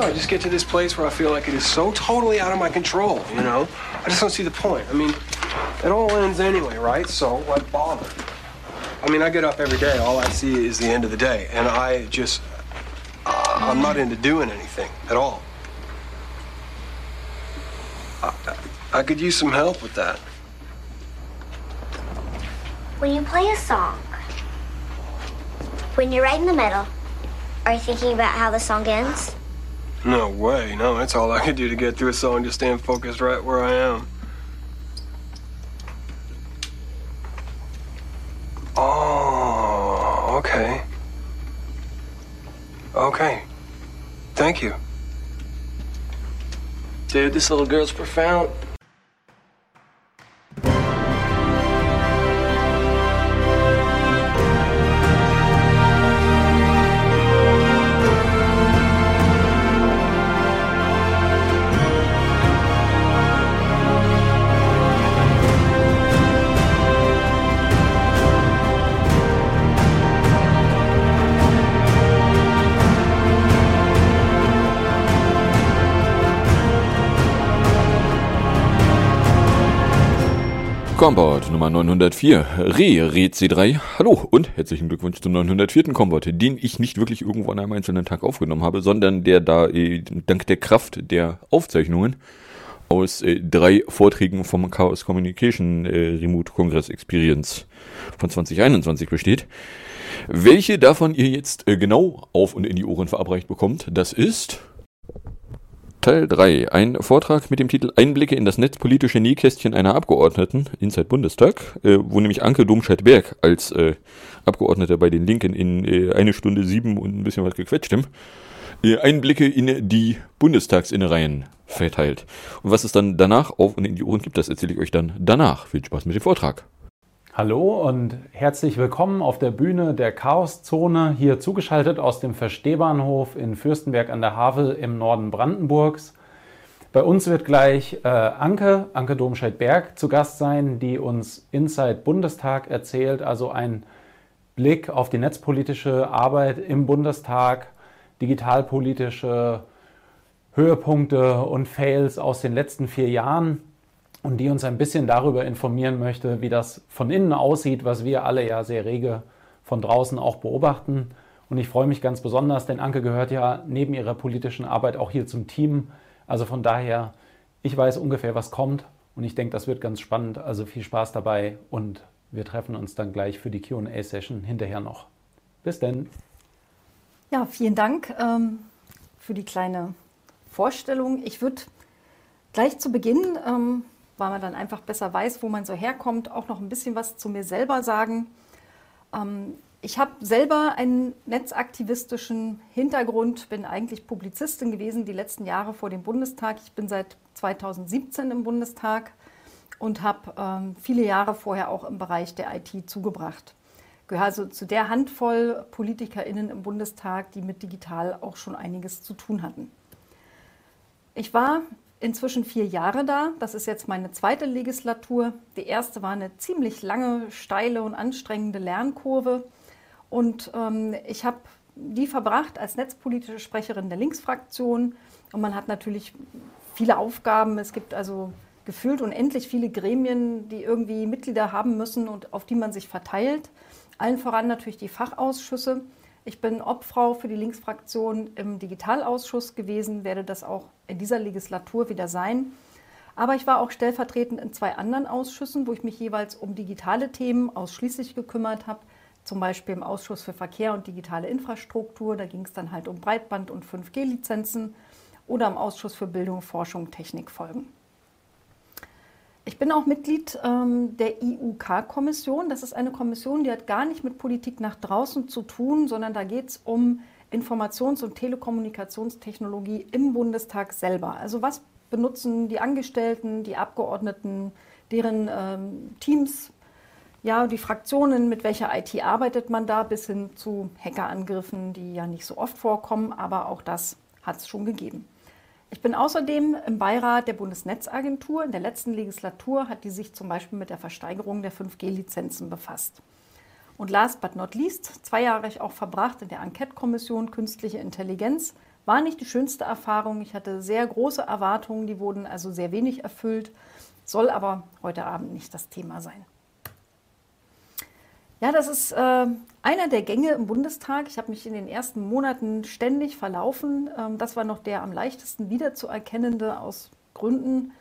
No, I just get to this place where I feel like it is so totally out of my control, you know? I just don't see the point. I mean, it all ends anyway, right? So why bother? I mean, I get up every day. All I see is the end of the day. And I just, uh, I'm not into doing anything at all. I, I could use some help with that. When you play a song, when you're right in the middle, are you thinking about how the song ends? No way. No, that's all I can do to get through a song, just staying focused right where I am. Oh, okay. Okay. Thank you. Dude, this little girl's profound. Combat Nummer 904, Re, Re C3. Hallo und herzlichen Glückwunsch zum 904. Combat, den ich nicht wirklich irgendwo an einem einzelnen Tag aufgenommen habe, sondern der da äh, dank der Kraft der Aufzeichnungen aus äh, drei Vorträgen vom Chaos Communication äh, Remote Congress Experience von 2021 besteht. Welche davon ihr jetzt äh, genau auf und in die Ohren verabreicht bekommt, das ist Teil 3. Ein Vortrag mit dem Titel Einblicke in das netzpolitische Nähkästchen einer Abgeordneten, Inside Bundestag, äh, wo nämlich Anke Domscheit-Berg als äh, Abgeordneter bei den Linken in äh, eine Stunde sieben und ein bisschen was gequetscht äh, Einblicke in die Bundestagsinnereien verteilt. Und was es dann danach auf und in die Ohren gibt, das erzähle ich euch dann danach. Viel Spaß mit dem Vortrag. Hallo und herzlich willkommen auf der Bühne der Chaoszone, hier zugeschaltet aus dem Verstehbahnhof in Fürstenberg an der Havel im Norden Brandenburgs. Bei uns wird gleich äh, Anke, Anke Domscheit-Berg, zu Gast sein, die uns Inside Bundestag erzählt, also ein Blick auf die netzpolitische Arbeit im Bundestag, digitalpolitische Höhepunkte und Fails aus den letzten vier Jahren und die uns ein bisschen darüber informieren möchte, wie das von innen aussieht, was wir alle ja sehr rege von draußen auch beobachten. Und ich freue mich ganz besonders, denn Anke gehört ja neben ihrer politischen Arbeit auch hier zum Team. Also von daher, ich weiß ungefähr, was kommt und ich denke, das wird ganz spannend. Also viel Spaß dabei und wir treffen uns dann gleich für die QA-Session hinterher noch. Bis denn. Ja, vielen Dank ähm, für die kleine Vorstellung. Ich würde gleich zu Beginn ähm, weil man dann einfach besser weiß, wo man so herkommt, auch noch ein bisschen was zu mir selber sagen. Ähm, ich habe selber einen netzaktivistischen Hintergrund, bin eigentlich Publizistin gewesen die letzten Jahre vor dem Bundestag. Ich bin seit 2017 im Bundestag und habe ähm, viele Jahre vorher auch im Bereich der IT zugebracht. Gehöre also zu der Handvoll PolitikerInnen im Bundestag, die mit digital auch schon einiges zu tun hatten. Ich war inzwischen vier Jahre da. Das ist jetzt meine zweite Legislatur. Die erste war eine ziemlich lange, steile und anstrengende Lernkurve. Und ähm, ich habe die verbracht als netzpolitische Sprecherin der Linksfraktion. Und man hat natürlich viele Aufgaben. Es gibt also gefühlt unendlich viele Gremien, die irgendwie Mitglieder haben müssen und auf die man sich verteilt. Allen voran natürlich die Fachausschüsse. Ich bin Obfrau für die Linksfraktion im Digitalausschuss gewesen, werde das auch in dieser Legislatur wieder sein. Aber ich war auch stellvertretend in zwei anderen Ausschüssen, wo ich mich jeweils um digitale Themen ausschließlich gekümmert habe. Zum Beispiel im Ausschuss für Verkehr und digitale Infrastruktur, da ging es dann halt um Breitband- und 5G-Lizenzen. Oder im Ausschuss für Bildung, Forschung, Technikfolgen. Ich bin auch Mitglied ähm, der IUK-Kommission. Das ist eine Kommission, die hat gar nicht mit Politik nach draußen zu tun, sondern da geht es um Informations- und Telekommunikationstechnologie im Bundestag selber. Also was benutzen die Angestellten, die Abgeordneten, deren ähm, Teams, ja, die Fraktionen, mit welcher IT arbeitet man da, bis hin zu Hackerangriffen, die ja nicht so oft vorkommen, aber auch das hat es schon gegeben. Ich bin außerdem im Beirat der Bundesnetzagentur. In der letzten Legislatur hat die sich zum Beispiel mit der Versteigerung der 5G-Lizenzen befasst. Und last but not least, zwei Jahre ich auch verbracht in der Enquete-Kommission Künstliche Intelligenz, War nicht die schönste Erfahrung. Ich hatte sehr große Erwartungen, die wurden also sehr wenig erfüllt. Soll aber heute Abend nicht das Thema sein. Ja, das ist äh, einer der Gänge im Bundestag. Ich habe mich in den ersten Monaten ständig verlaufen. Ähm, das war noch der am leichtesten wiederzuerkennende aus Gründen.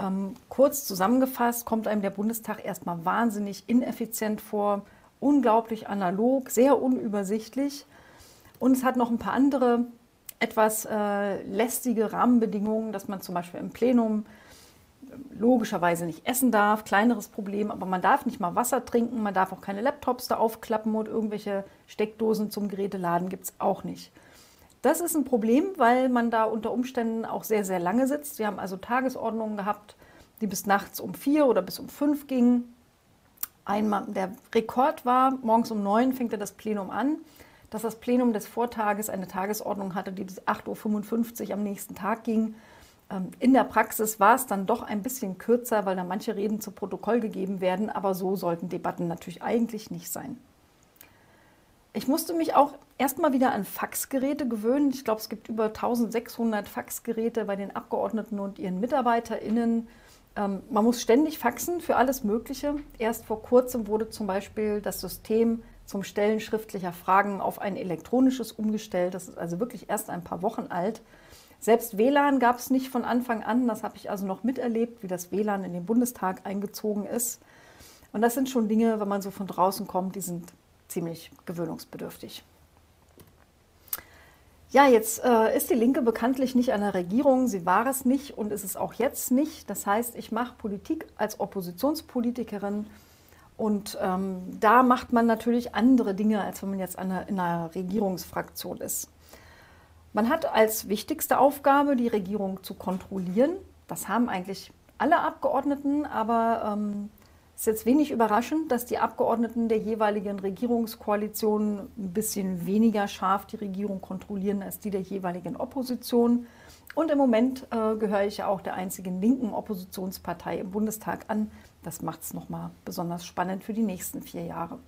Ähm, kurz zusammengefasst kommt einem der Bundestag erstmal wahnsinnig ineffizient vor, unglaublich analog, sehr unübersichtlich. Und es hat noch ein paar andere etwas äh, lästige Rahmenbedingungen, dass man zum Beispiel im Plenum logischerweise nicht essen darf, kleineres Problem, aber man darf nicht mal Wasser trinken, man darf auch keine Laptops da aufklappen und irgendwelche Steckdosen zum Geräteladen gibt es auch nicht. Das ist ein Problem, weil man da unter Umständen auch sehr, sehr lange sitzt. Wir haben also Tagesordnungen gehabt, die bis nachts um vier oder bis um fünf gingen. Einmal, der Rekord war, morgens um neun fängt ja das Plenum an, dass das Plenum des Vortages eine Tagesordnung hatte, die bis 8.55 Uhr am nächsten Tag ging. Ähm, in der Praxis war es dann doch ein bisschen kürzer, weil da manche Reden zu Protokoll gegeben werden, aber so sollten Debatten natürlich eigentlich nicht sein. Ich musste mich auch erstmal wieder an Faxgeräte gewöhnen. Ich glaube, es gibt über 1600 Faxgeräte bei den Abgeordneten und ihren MitarbeiterInnen. Ähm, man muss ständig faxen für alles Mögliche. Erst vor kurzem wurde zum Beispiel das System zum Stellen schriftlicher Fragen auf ein elektronisches umgestellt. Das ist also wirklich erst ein paar Wochen alt. Selbst WLAN gab es nicht von Anfang an. Das habe ich also noch miterlebt, wie das WLAN in den Bundestag eingezogen ist. Und das sind schon Dinge, wenn man so von draußen kommt, die sind ziemlich gewöhnungsbedürftig. Ja, jetzt äh, ist die Linke bekanntlich nicht an der Regierung. Sie war es nicht und ist es auch jetzt nicht. Das heißt, ich mache Politik als Oppositionspolitikerin und ähm, da macht man natürlich andere Dinge, als wenn man jetzt einer, in einer Regierungsfraktion ist. Man hat als wichtigste Aufgabe, die Regierung zu kontrollieren. Das haben eigentlich alle Abgeordneten, aber ähm, es ist jetzt wenig überraschend, dass die Abgeordneten der jeweiligen Regierungskoalition ein bisschen weniger scharf die Regierung kontrollieren als die der jeweiligen Opposition. Und im Moment äh, gehöre ich ja auch der einzigen linken Oppositionspartei im Bundestag an. Das macht es nochmal besonders spannend für die nächsten vier Jahre.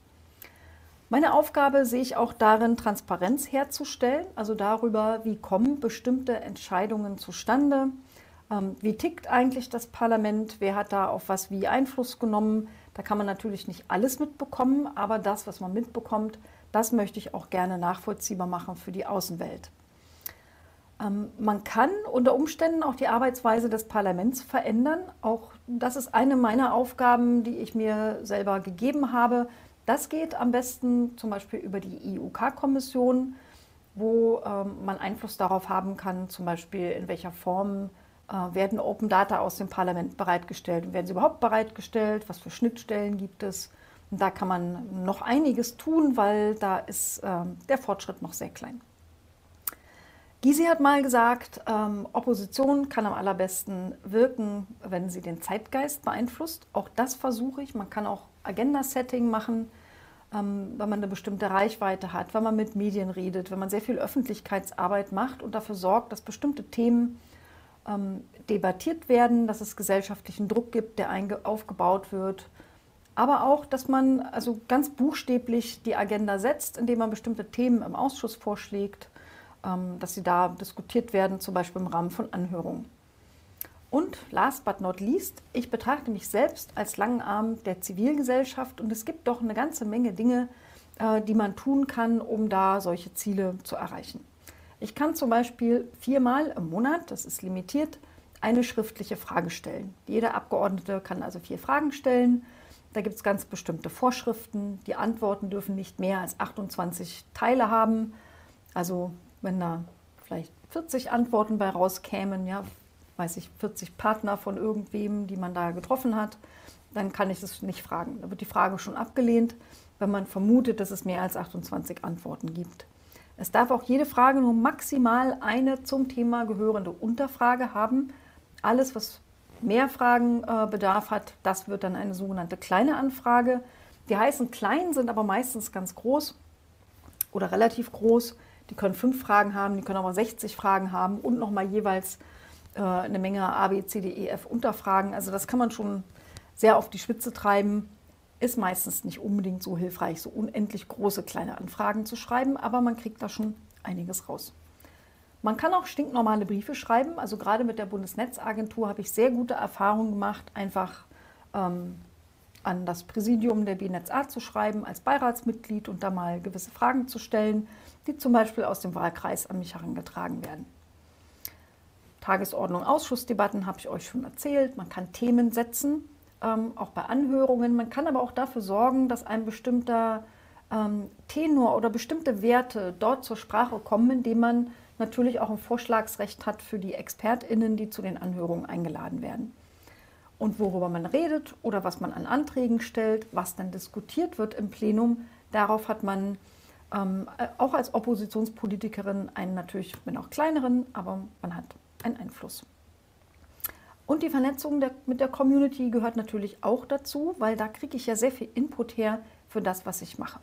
Meine Aufgabe sehe ich auch darin, Transparenz herzustellen, also darüber, wie kommen bestimmte Entscheidungen zustande, ähm, wie tickt eigentlich das Parlament, wer hat da auf was wie Einfluss genommen. Da kann man natürlich nicht alles mitbekommen, aber das, was man mitbekommt, das möchte ich auch gerne nachvollziehbar machen für die Außenwelt. Ähm, man kann unter Umständen auch die Arbeitsweise des Parlaments verändern. Auch das ist eine meiner Aufgaben, die ich mir selber gegeben habe, das geht am besten zum Beispiel über die IUK-Kommission, wo ähm, man Einfluss darauf haben kann, zum Beispiel in welcher Form äh, werden Open Data aus dem Parlament bereitgestellt. Werden sie überhaupt bereitgestellt? Was für Schnittstellen gibt es? Und da kann man noch einiges tun, weil da ist äh, der Fortschritt noch sehr klein. Gysi hat mal gesagt, ähm, Opposition kann am allerbesten wirken, wenn sie den Zeitgeist beeinflusst. Auch das versuche ich. Man kann auch Agenda-Setting machen, ähm, wenn man eine bestimmte Reichweite hat, wenn man mit Medien redet, wenn man sehr viel Öffentlichkeitsarbeit macht und dafür sorgt, dass bestimmte Themen ähm, debattiert werden, dass es gesellschaftlichen Druck gibt, der aufgebaut wird. Aber auch, dass man also ganz buchstäblich die Agenda setzt, indem man bestimmte Themen im Ausschuss vorschlägt, ähm, dass sie da diskutiert werden, zum Beispiel im Rahmen von Anhörungen. Und last but not least, ich betrachte mich selbst als langen Arm der Zivilgesellschaft und es gibt doch eine ganze Menge Dinge, äh, die man tun kann, um da solche Ziele zu erreichen. Ich kann zum Beispiel viermal im Monat, das ist limitiert, eine schriftliche Frage stellen. Jeder Abgeordnete kann also vier Fragen stellen. Da gibt es ganz bestimmte Vorschriften. Die Antworten dürfen nicht mehr als 28 Teile haben. Also wenn da vielleicht 40 Antworten bei rauskämen, ja, weiß ich, 40 Partner von irgendwem, die man da getroffen hat, dann kann ich es nicht fragen. Da wird die Frage schon abgelehnt, wenn man vermutet, dass es mehr als 28 Antworten gibt. Es darf auch jede Frage nur maximal eine zum Thema gehörende Unterfrage haben. Alles, was mehr Fragenbedarf äh, hat, das wird dann eine sogenannte kleine Anfrage. Die heißen klein, sind aber meistens ganz groß oder relativ groß. Die können fünf Fragen haben, die können aber 60 Fragen haben und nochmal jeweils äh, eine Menge A, B, C, D, E, F Unterfragen. Also das kann man schon sehr auf die Spitze treiben. Ist meistens nicht unbedingt so hilfreich, so unendlich große kleine Anfragen zu schreiben, aber man kriegt da schon einiges raus. Man kann auch stinknormale Briefe schreiben. Also gerade mit der Bundesnetzagentur habe ich sehr gute Erfahrungen gemacht, einfach ähm, an das Präsidium der BNetzA zu schreiben als Beiratsmitglied und da mal gewisse Fragen zu stellen, die zum Beispiel aus dem Wahlkreis an mich herangetragen werden. Tagesordnung, Ausschussdebatten habe ich euch schon erzählt. Man kann Themen setzen, ähm, auch bei Anhörungen. Man kann aber auch dafür sorgen, dass ein bestimmter ähm, Tenor oder bestimmte Werte dort zur Sprache kommen, indem man natürlich auch ein Vorschlagsrecht hat für die ExpertInnen, die zu den Anhörungen eingeladen werden. Und worüber man redet oder was man an Anträgen stellt, was dann diskutiert wird im Plenum, darauf hat man ähm, auch als Oppositionspolitikerin einen natürlich, wenn auch kleineren, aber man hat einen Einfluss. Und die Vernetzung der, mit der Community gehört natürlich auch dazu, weil da kriege ich ja sehr viel Input her für das, was ich mache.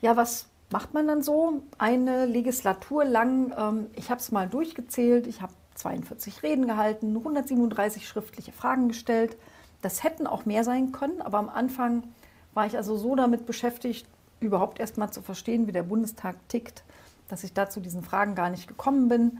Ja, was macht man dann so? Eine Legislatur lang, ähm, ich habe es mal durchgezählt, ich habe 42 Reden gehalten, 137 schriftliche Fragen gestellt. Das hätten auch mehr sein können, aber am Anfang war ich also so damit beschäftigt, überhaupt erst mal zu verstehen, wie der Bundestag tickt, dass ich da zu diesen Fragen gar nicht gekommen bin.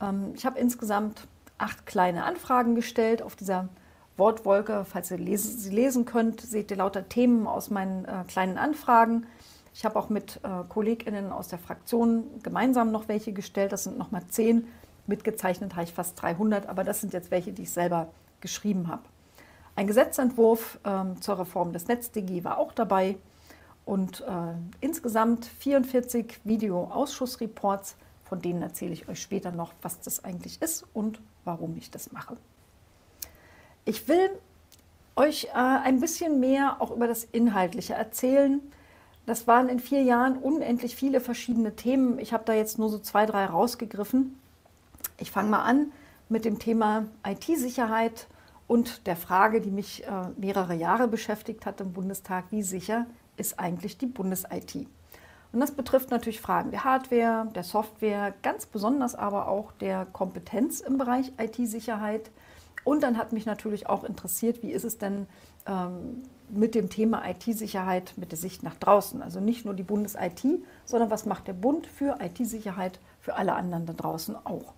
Ähm, ich habe insgesamt acht kleine Anfragen gestellt auf dieser Wortwolke. Falls ihr lesen, sie lesen könnt, seht ihr lauter Themen aus meinen äh, kleinen Anfragen. Ich habe auch mit äh, KollegInnen aus der Fraktion gemeinsam noch welche gestellt. Das sind nochmal zehn. Mitgezeichnet habe ich fast 300, aber das sind jetzt welche, die ich selber geschrieben habe. Ein Gesetzentwurf ähm, zur Reform des NetzDG war auch dabei und äh, insgesamt 44 Video-Ausschussreports, von denen erzähle ich euch später noch, was das eigentlich ist und warum ich das mache. Ich will euch äh, ein bisschen mehr auch über das Inhaltliche erzählen. Das waren in vier Jahren unendlich viele verschiedene Themen. Ich habe da jetzt nur so zwei, drei rausgegriffen. Ich fange mal an mit dem Thema IT-Sicherheit und der Frage, die mich äh, mehrere Jahre beschäftigt hat im Bundestag, wie sicher ist eigentlich die Bundes-IT? Und das betrifft natürlich Fragen der Hardware, der Software, ganz besonders aber auch der Kompetenz im Bereich IT-Sicherheit. Und dann hat mich natürlich auch interessiert, wie ist es denn ähm, mit dem Thema IT-Sicherheit mit der Sicht nach draußen? Also nicht nur die Bundes-IT, sondern was macht der Bund für IT-Sicherheit für alle anderen da draußen auch?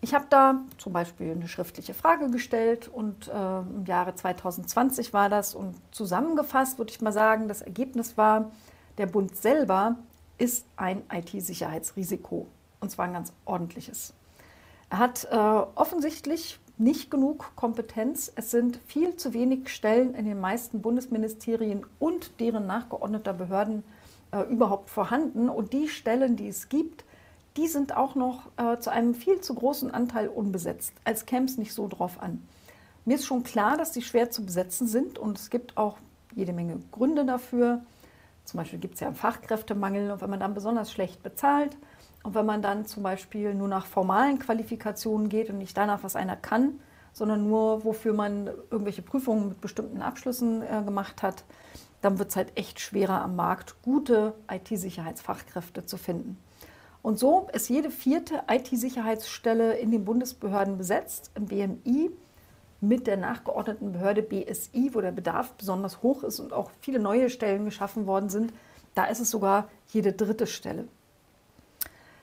Ich habe da zum Beispiel eine schriftliche Frage gestellt und äh, im Jahre 2020 war das und zusammengefasst würde ich mal sagen, das Ergebnis war, der Bund selber ist ein IT-Sicherheitsrisiko und zwar ein ganz ordentliches. Er hat äh, offensichtlich nicht genug Kompetenz. Es sind viel zu wenig Stellen in den meisten Bundesministerien und deren nachgeordneter Behörden äh, überhaupt vorhanden. Und die Stellen, die es gibt, die sind auch noch äh, zu einem viel zu großen Anteil unbesetzt, als käme es nicht so drauf an. Mir ist schon klar, dass die schwer zu besetzen sind und es gibt auch jede Menge Gründe dafür. Zum Beispiel gibt es ja einen Fachkräftemangel und wenn man dann besonders schlecht bezahlt und wenn man dann zum Beispiel nur nach formalen Qualifikationen geht und nicht danach, was einer kann, sondern nur, wofür man irgendwelche Prüfungen mit bestimmten Abschlüssen äh, gemacht hat, dann wird es halt echt schwerer am Markt, gute IT-Sicherheitsfachkräfte zu finden. Und so ist jede vierte IT-Sicherheitsstelle in den Bundesbehörden besetzt, im BMI mit der nachgeordneten Behörde BSI, wo der Bedarf besonders hoch ist und auch viele neue Stellen geschaffen worden sind. Da ist es sogar jede dritte Stelle.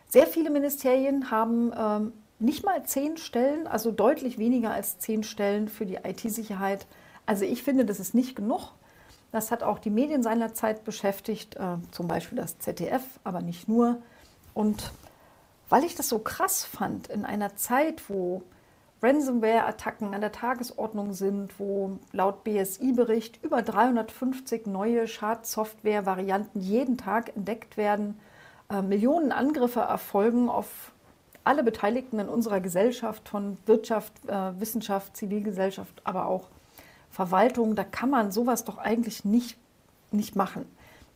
Sehr viele Ministerien haben ähm, nicht mal zehn Stellen, also deutlich weniger als zehn Stellen für die IT-Sicherheit. Also ich finde, das ist nicht genug. Das hat auch die Medien seinerzeit beschäftigt, äh, zum Beispiel das ZDF, aber nicht nur. Und weil ich das so krass fand, in einer Zeit, wo Ransomware-Attacken an der Tagesordnung sind, wo laut BSI-Bericht über 350 neue Schadsoftware-Varianten jeden Tag entdeckt werden, äh, Millionen Angriffe erfolgen auf alle Beteiligten in unserer Gesellschaft, von Wirtschaft, äh, Wissenschaft, Zivilgesellschaft, aber auch Verwaltung, da kann man sowas doch eigentlich nicht, nicht machen.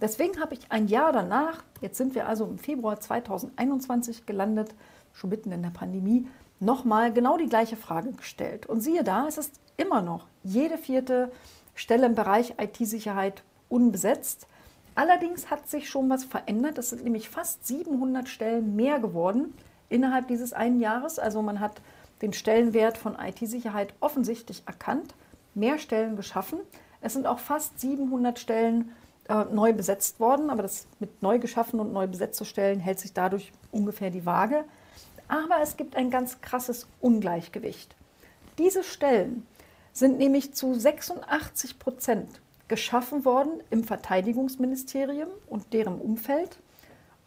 Deswegen habe ich ein Jahr danach, jetzt sind wir also im Februar 2021 gelandet, schon mitten in der Pandemie, nochmal genau die gleiche Frage gestellt. Und siehe da, es ist immer noch jede vierte Stelle im Bereich IT-Sicherheit unbesetzt. Allerdings hat sich schon was verändert. Es sind nämlich fast 700 Stellen mehr geworden innerhalb dieses einen Jahres. Also man hat den Stellenwert von IT-Sicherheit offensichtlich erkannt, mehr Stellen geschaffen. Es sind auch fast 700 Stellen äh, neu besetzt worden, aber das mit neu geschaffen und neu besetzt zu stellen, hält sich dadurch ungefähr die Waage. Aber es gibt ein ganz krasses Ungleichgewicht. Diese Stellen sind nämlich zu 86 Prozent geschaffen worden im Verteidigungsministerium und deren Umfeld.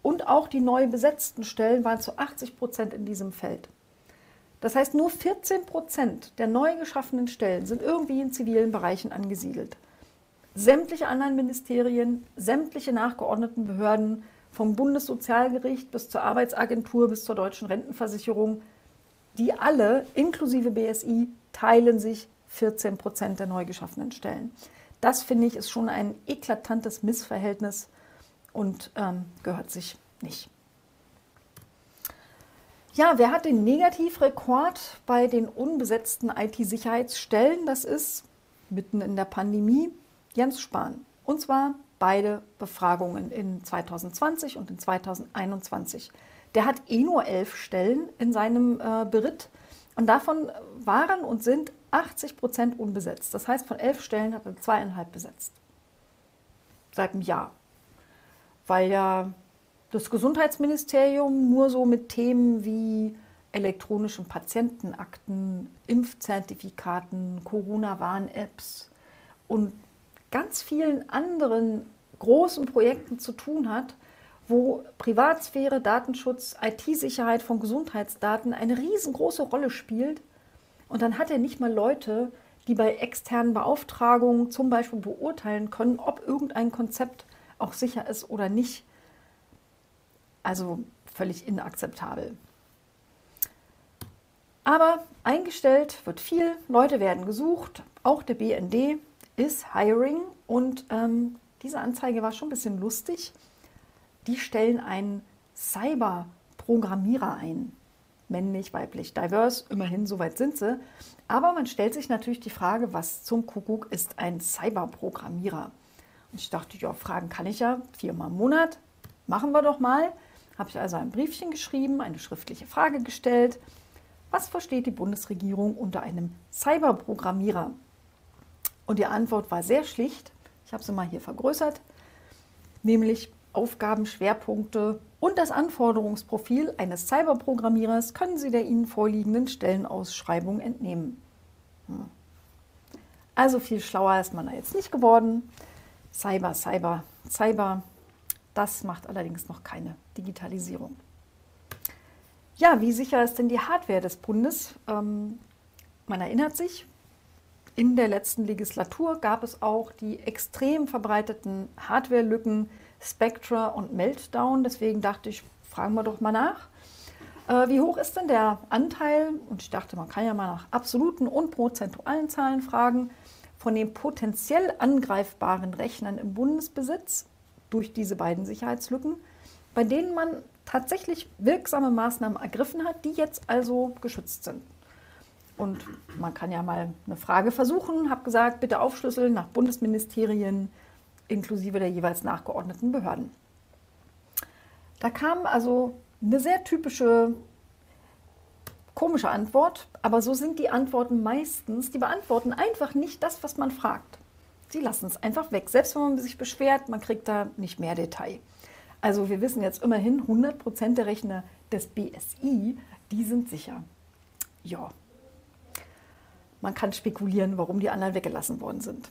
Und auch die neu besetzten Stellen waren zu 80 Prozent in diesem Feld. Das heißt, nur 14 Prozent der neu geschaffenen Stellen sind irgendwie in zivilen Bereichen angesiedelt. Sämtliche anderen Ministerien, sämtliche nachgeordneten Behörden, vom Bundessozialgericht bis zur Arbeitsagentur bis zur deutschen Rentenversicherung, die alle, inklusive BSI, teilen sich 14 Prozent der neu geschaffenen Stellen. Das finde ich ist schon ein eklatantes Missverhältnis und ähm, gehört sich nicht. Ja, wer hat den Negativrekord bei den unbesetzten IT-Sicherheitsstellen? Das ist mitten in der Pandemie Jens Spahn. Und zwar beide Befragungen in 2020 und in 2021. Der hat eh nur elf Stellen in seinem äh, Beritt und davon waren und sind 80 Prozent unbesetzt. Das heißt, von elf Stellen hat er zweieinhalb besetzt. Seit einem Jahr. Weil ja das Gesundheitsministerium nur so mit Themen wie elektronischen Patientenakten, Impfzertifikaten, Corona-Warn-Apps und ganz vielen anderen großen Projekten zu tun hat, wo Privatsphäre, Datenschutz, IT-Sicherheit von Gesundheitsdaten eine riesengroße Rolle spielt. Und dann hat er nicht mal Leute, die bei externen Beauftragungen zum Beispiel beurteilen können, ob irgendein Konzept auch sicher ist oder nicht. Also völlig inakzeptabel. Aber eingestellt wird viel, Leute werden gesucht, auch der BND ist Hiring und ähm, diese Anzeige war schon ein bisschen lustig. Die stellen einen Cyber-Programmierer ein. Männlich, weiblich, divers, immerhin, soweit sind sie. Aber man stellt sich natürlich die Frage, was zum Kuckuck ist ein Cyber-Programmierer? Und ich dachte, ja, fragen kann ich ja viermal im Monat. Machen wir doch mal. Habe ich also ein Briefchen geschrieben, eine schriftliche Frage gestellt. Was versteht die Bundesregierung unter einem Cyberprogrammierer? Und die Antwort war sehr schlicht. Ich habe sie mal hier vergrößert, nämlich Aufgabenschwerpunkte und das Anforderungsprofil eines Cyberprogrammierers können Sie der Ihnen vorliegenden Stellenausschreibung entnehmen. Hm. Also viel schlauer ist man da jetzt nicht geworden. Cyber, Cyber, Cyber, das macht allerdings noch keine Digitalisierung. Ja, wie sicher ist denn die Hardware des Bundes? Ähm, man erinnert sich, in der letzten Legislatur gab es auch die extrem verbreiteten Hardware-Lücken Spectra und Meltdown. Deswegen dachte ich, fragen wir doch mal nach. Äh, wie hoch ist denn der Anteil? Und ich dachte, man kann ja mal nach absoluten und prozentualen Zahlen fragen von den potenziell angreifbaren Rechnern im Bundesbesitz durch diese beiden Sicherheitslücken, bei denen man tatsächlich wirksame Maßnahmen ergriffen hat, die jetzt also geschützt sind. Und man kann ja mal eine Frage versuchen. Habe gesagt, bitte aufschlüsseln nach Bundesministerien inklusive der jeweils nachgeordneten Behörden. Da kam also eine sehr typische komische Antwort, aber so sind die Antworten meistens. Die beantworten einfach nicht das, was man fragt. Sie lassen es einfach weg. Selbst wenn man sich beschwert, man kriegt da nicht mehr Detail. Also wir wissen jetzt immerhin, 100% der Rechner des BSI, die sind sicher. Ja, man kann spekulieren, warum die anderen weggelassen worden sind.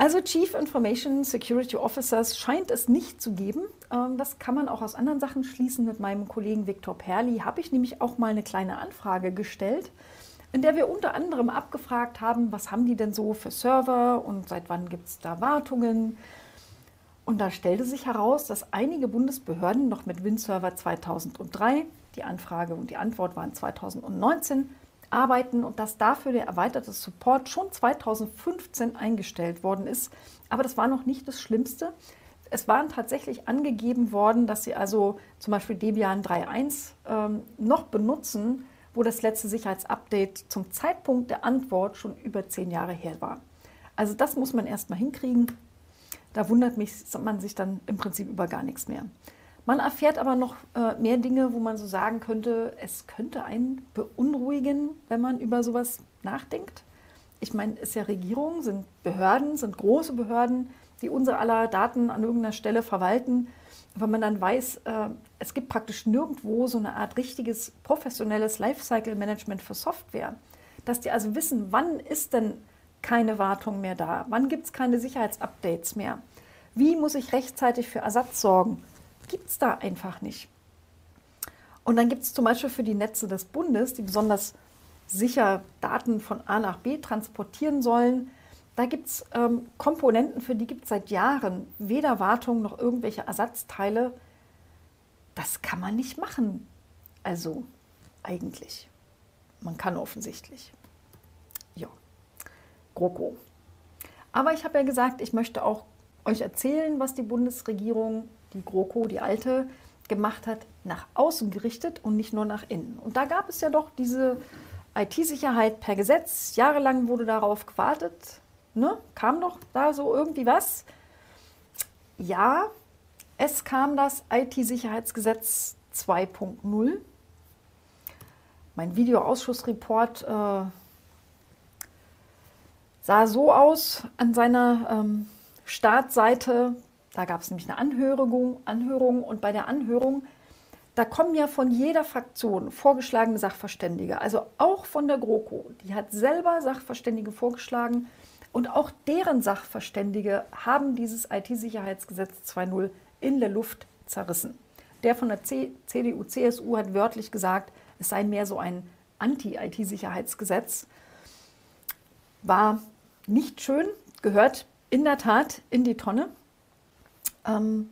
Also Chief Information Security Officers scheint es nicht zu geben. Ähm, das kann man auch aus anderen Sachen schließen. Mit meinem Kollegen Viktor Perli habe ich nämlich auch mal eine kleine Anfrage gestellt, in der wir unter anderem abgefragt haben, was haben die denn so für Server und seit wann gibt es da Wartungen. Und da stellte sich heraus, dass einige Bundesbehörden noch mit WinServer 2003, die Anfrage und die Antwort waren 2019, arbeiten und dass dafür der erweiterte Support schon 2015 eingestellt worden ist. Aber das war noch nicht das Schlimmste. Es waren tatsächlich angegeben worden, dass sie also zum Beispiel Debian 3.1 ähm, noch benutzen, wo das letzte Sicherheitsupdate zum Zeitpunkt der Antwort schon über zehn Jahre her war. Also das muss man erst mal hinkriegen. Da wundert mich, man sich dann im Prinzip über gar nichts mehr. Man erfährt aber noch äh, mehr Dinge, wo man so sagen könnte, es könnte einen beunruhigen, wenn man über sowas nachdenkt. Ich meine, es ist ja Regierung, sind Behörden, sind große Behörden, die unsere aller Daten an irgendeiner Stelle verwalten, wenn man dann weiß, äh, es gibt praktisch nirgendwo so eine Art richtiges professionelles Lifecycle-Management für Software, dass die also wissen, wann ist denn keine Wartung mehr da, wann gibt es keine Sicherheitsupdates mehr, wie muss ich rechtzeitig für Ersatz sorgen, gibt es da einfach nicht. Und dann gibt es zum Beispiel für die Netze des Bundes, die besonders sicher Daten von A nach B transportieren sollen, da gibt es ähm, Komponenten, für die gibt es seit Jahren weder Wartung noch irgendwelche Ersatzteile. Das kann man nicht machen. Also eigentlich. Man kann offensichtlich. Ja. GroKo. Aber ich habe ja gesagt, ich möchte auch euch erzählen, was die Bundesregierung, die GroKo, die alte, gemacht hat, nach außen gerichtet und nicht nur nach innen. Und da gab es ja doch diese IT-Sicherheit per Gesetz. Jahrelang wurde darauf gewartet. Ne? Kam doch da so irgendwie was? Ja, es kam das IT-Sicherheitsgesetz 2.0. Mein Videoausschussreport äh, sah so aus an seiner ähm, Startseite. Da gab es nämlich eine Anhörung, Anhörung und bei der Anhörung, da kommen ja von jeder Fraktion vorgeschlagene Sachverständige, also auch von der GroKo. Die hat selber Sachverständige vorgeschlagen und auch deren Sachverständige haben dieses IT-Sicherheitsgesetz 2.0 in der Luft zerrissen. Der von der CDU, CSU hat wörtlich gesagt, es sei mehr so ein Anti-IT-Sicherheitsgesetz. War nicht schön, gehört in der Tat in die Tonne. Ähm,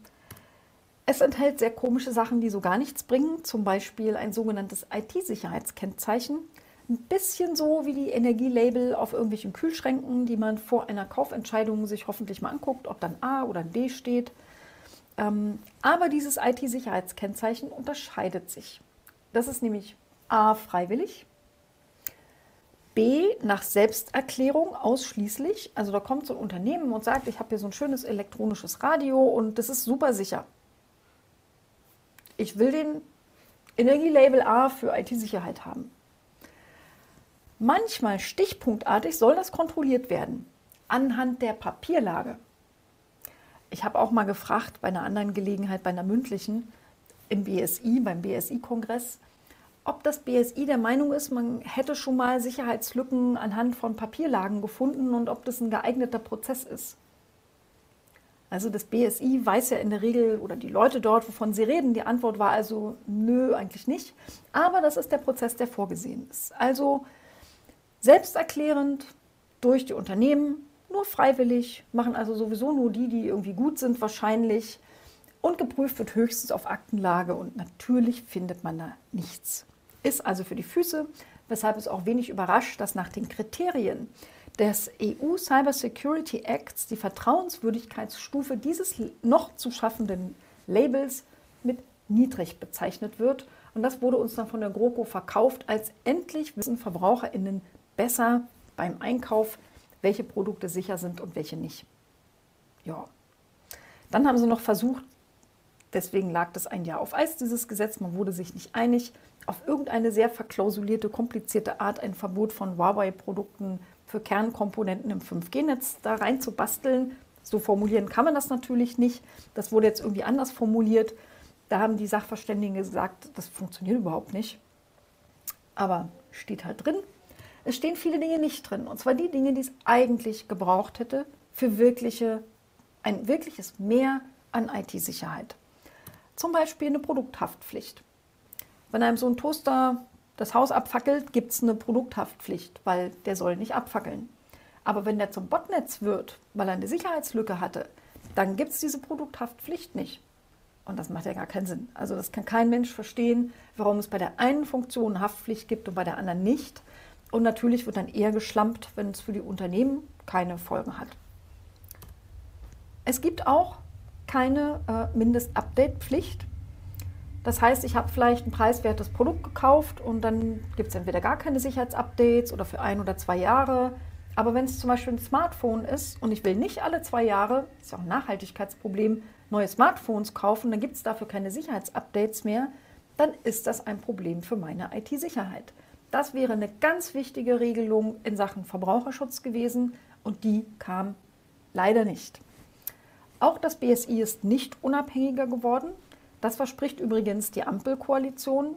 es enthält sehr komische Sachen, die so gar nichts bringen, zum Beispiel ein sogenanntes IT-Sicherheitskennzeichen. Ein bisschen so wie die Energielabel auf irgendwelchen Kühlschränken, die man vor einer Kaufentscheidung sich hoffentlich mal anguckt, ob dann A oder D steht. Ähm, aber dieses IT-Sicherheitskennzeichen unterscheidet sich. Das ist nämlich A freiwillig, B nach Selbsterklärung ausschließlich. Also da kommt so ein Unternehmen und sagt, ich habe hier so ein schönes elektronisches Radio und das ist super sicher. Ich will den Energielabel A für IT-Sicherheit haben. Manchmal stichpunktartig soll das kontrolliert werden, anhand der Papierlage. Ich habe auch mal gefragt bei einer anderen Gelegenheit, bei einer mündlichen, im BSI, beim BSI-Kongress, ob das BSI der Meinung ist, man hätte schon mal Sicherheitslücken anhand von Papierlagen gefunden und ob das ein geeigneter Prozess ist. Also das BSI weiß ja in der Regel, oder die Leute dort, wovon sie reden, die Antwort war also, nö, eigentlich nicht. Aber das ist der Prozess, der vorgesehen ist. Also selbsterklärend durch die Unternehmen, nur freiwillig, machen also sowieso nur die, die irgendwie gut sind wahrscheinlich. Und geprüft wird höchstens auf Aktenlage und natürlich findet man da nichts. Ist also für die Füße, weshalb es auch wenig überrascht, dass nach den Kriterien des EU Cyber Security Acts die Vertrauenswürdigkeitsstufe dieses noch zu schaffenden Labels mit niedrig bezeichnet wird. Und das wurde uns dann von der GroKo verkauft, als endlich wissen VerbraucherInnen besser beim Einkauf, welche Produkte sicher sind und welche nicht. Ja. Dann haben sie noch versucht, deswegen lag das ein Jahr auf Eis, dieses Gesetz, man wurde sich nicht einig, auf irgendeine sehr verklausulierte, komplizierte Art ein Verbot von Huawei-Produkten für Kernkomponenten im 5G-Netz da rein zu basteln. So formulieren kann man das natürlich nicht. Das wurde jetzt irgendwie anders formuliert. Da haben die Sachverständigen gesagt, das funktioniert überhaupt nicht. Aber steht halt drin. Es stehen viele Dinge nicht drin. Und zwar die Dinge, die es eigentlich gebraucht hätte für wirkliche, ein wirkliches Mehr an IT-Sicherheit. Zum Beispiel eine Produkthaftpflicht. Wenn einem so ein Toaster das Haus abfackelt, gibt es eine Produkthaftpflicht, weil der soll nicht abfackeln. Aber wenn der zum Botnetz wird, weil er eine Sicherheitslücke hatte, dann gibt es diese Produkthaftpflicht nicht. Und das macht ja gar keinen Sinn. Also das kann kein Mensch verstehen, warum es bei der einen Funktion Haftpflicht gibt und bei der anderen nicht. Und natürlich wird dann eher geschlampt, wenn es für die Unternehmen keine Folgen hat. Es gibt auch keine äh, Mindest-Update-Pflicht. Das heißt, ich habe vielleicht ein preiswertes Produkt gekauft und dann gibt es entweder gar keine Sicherheitsupdates oder für ein oder zwei Jahre. Aber wenn es zum Beispiel ein Smartphone ist und ich will nicht alle zwei Jahre, ist ja auch ein Nachhaltigkeitsproblem, neue Smartphones kaufen, dann gibt es dafür keine Sicherheitsupdates mehr, dann ist das ein Problem für meine IT-Sicherheit. Das wäre eine ganz wichtige Regelung in Sachen Verbraucherschutz gewesen und die kam leider nicht. Auch das BSI ist nicht unabhängiger geworden. Das verspricht übrigens die Ampelkoalition.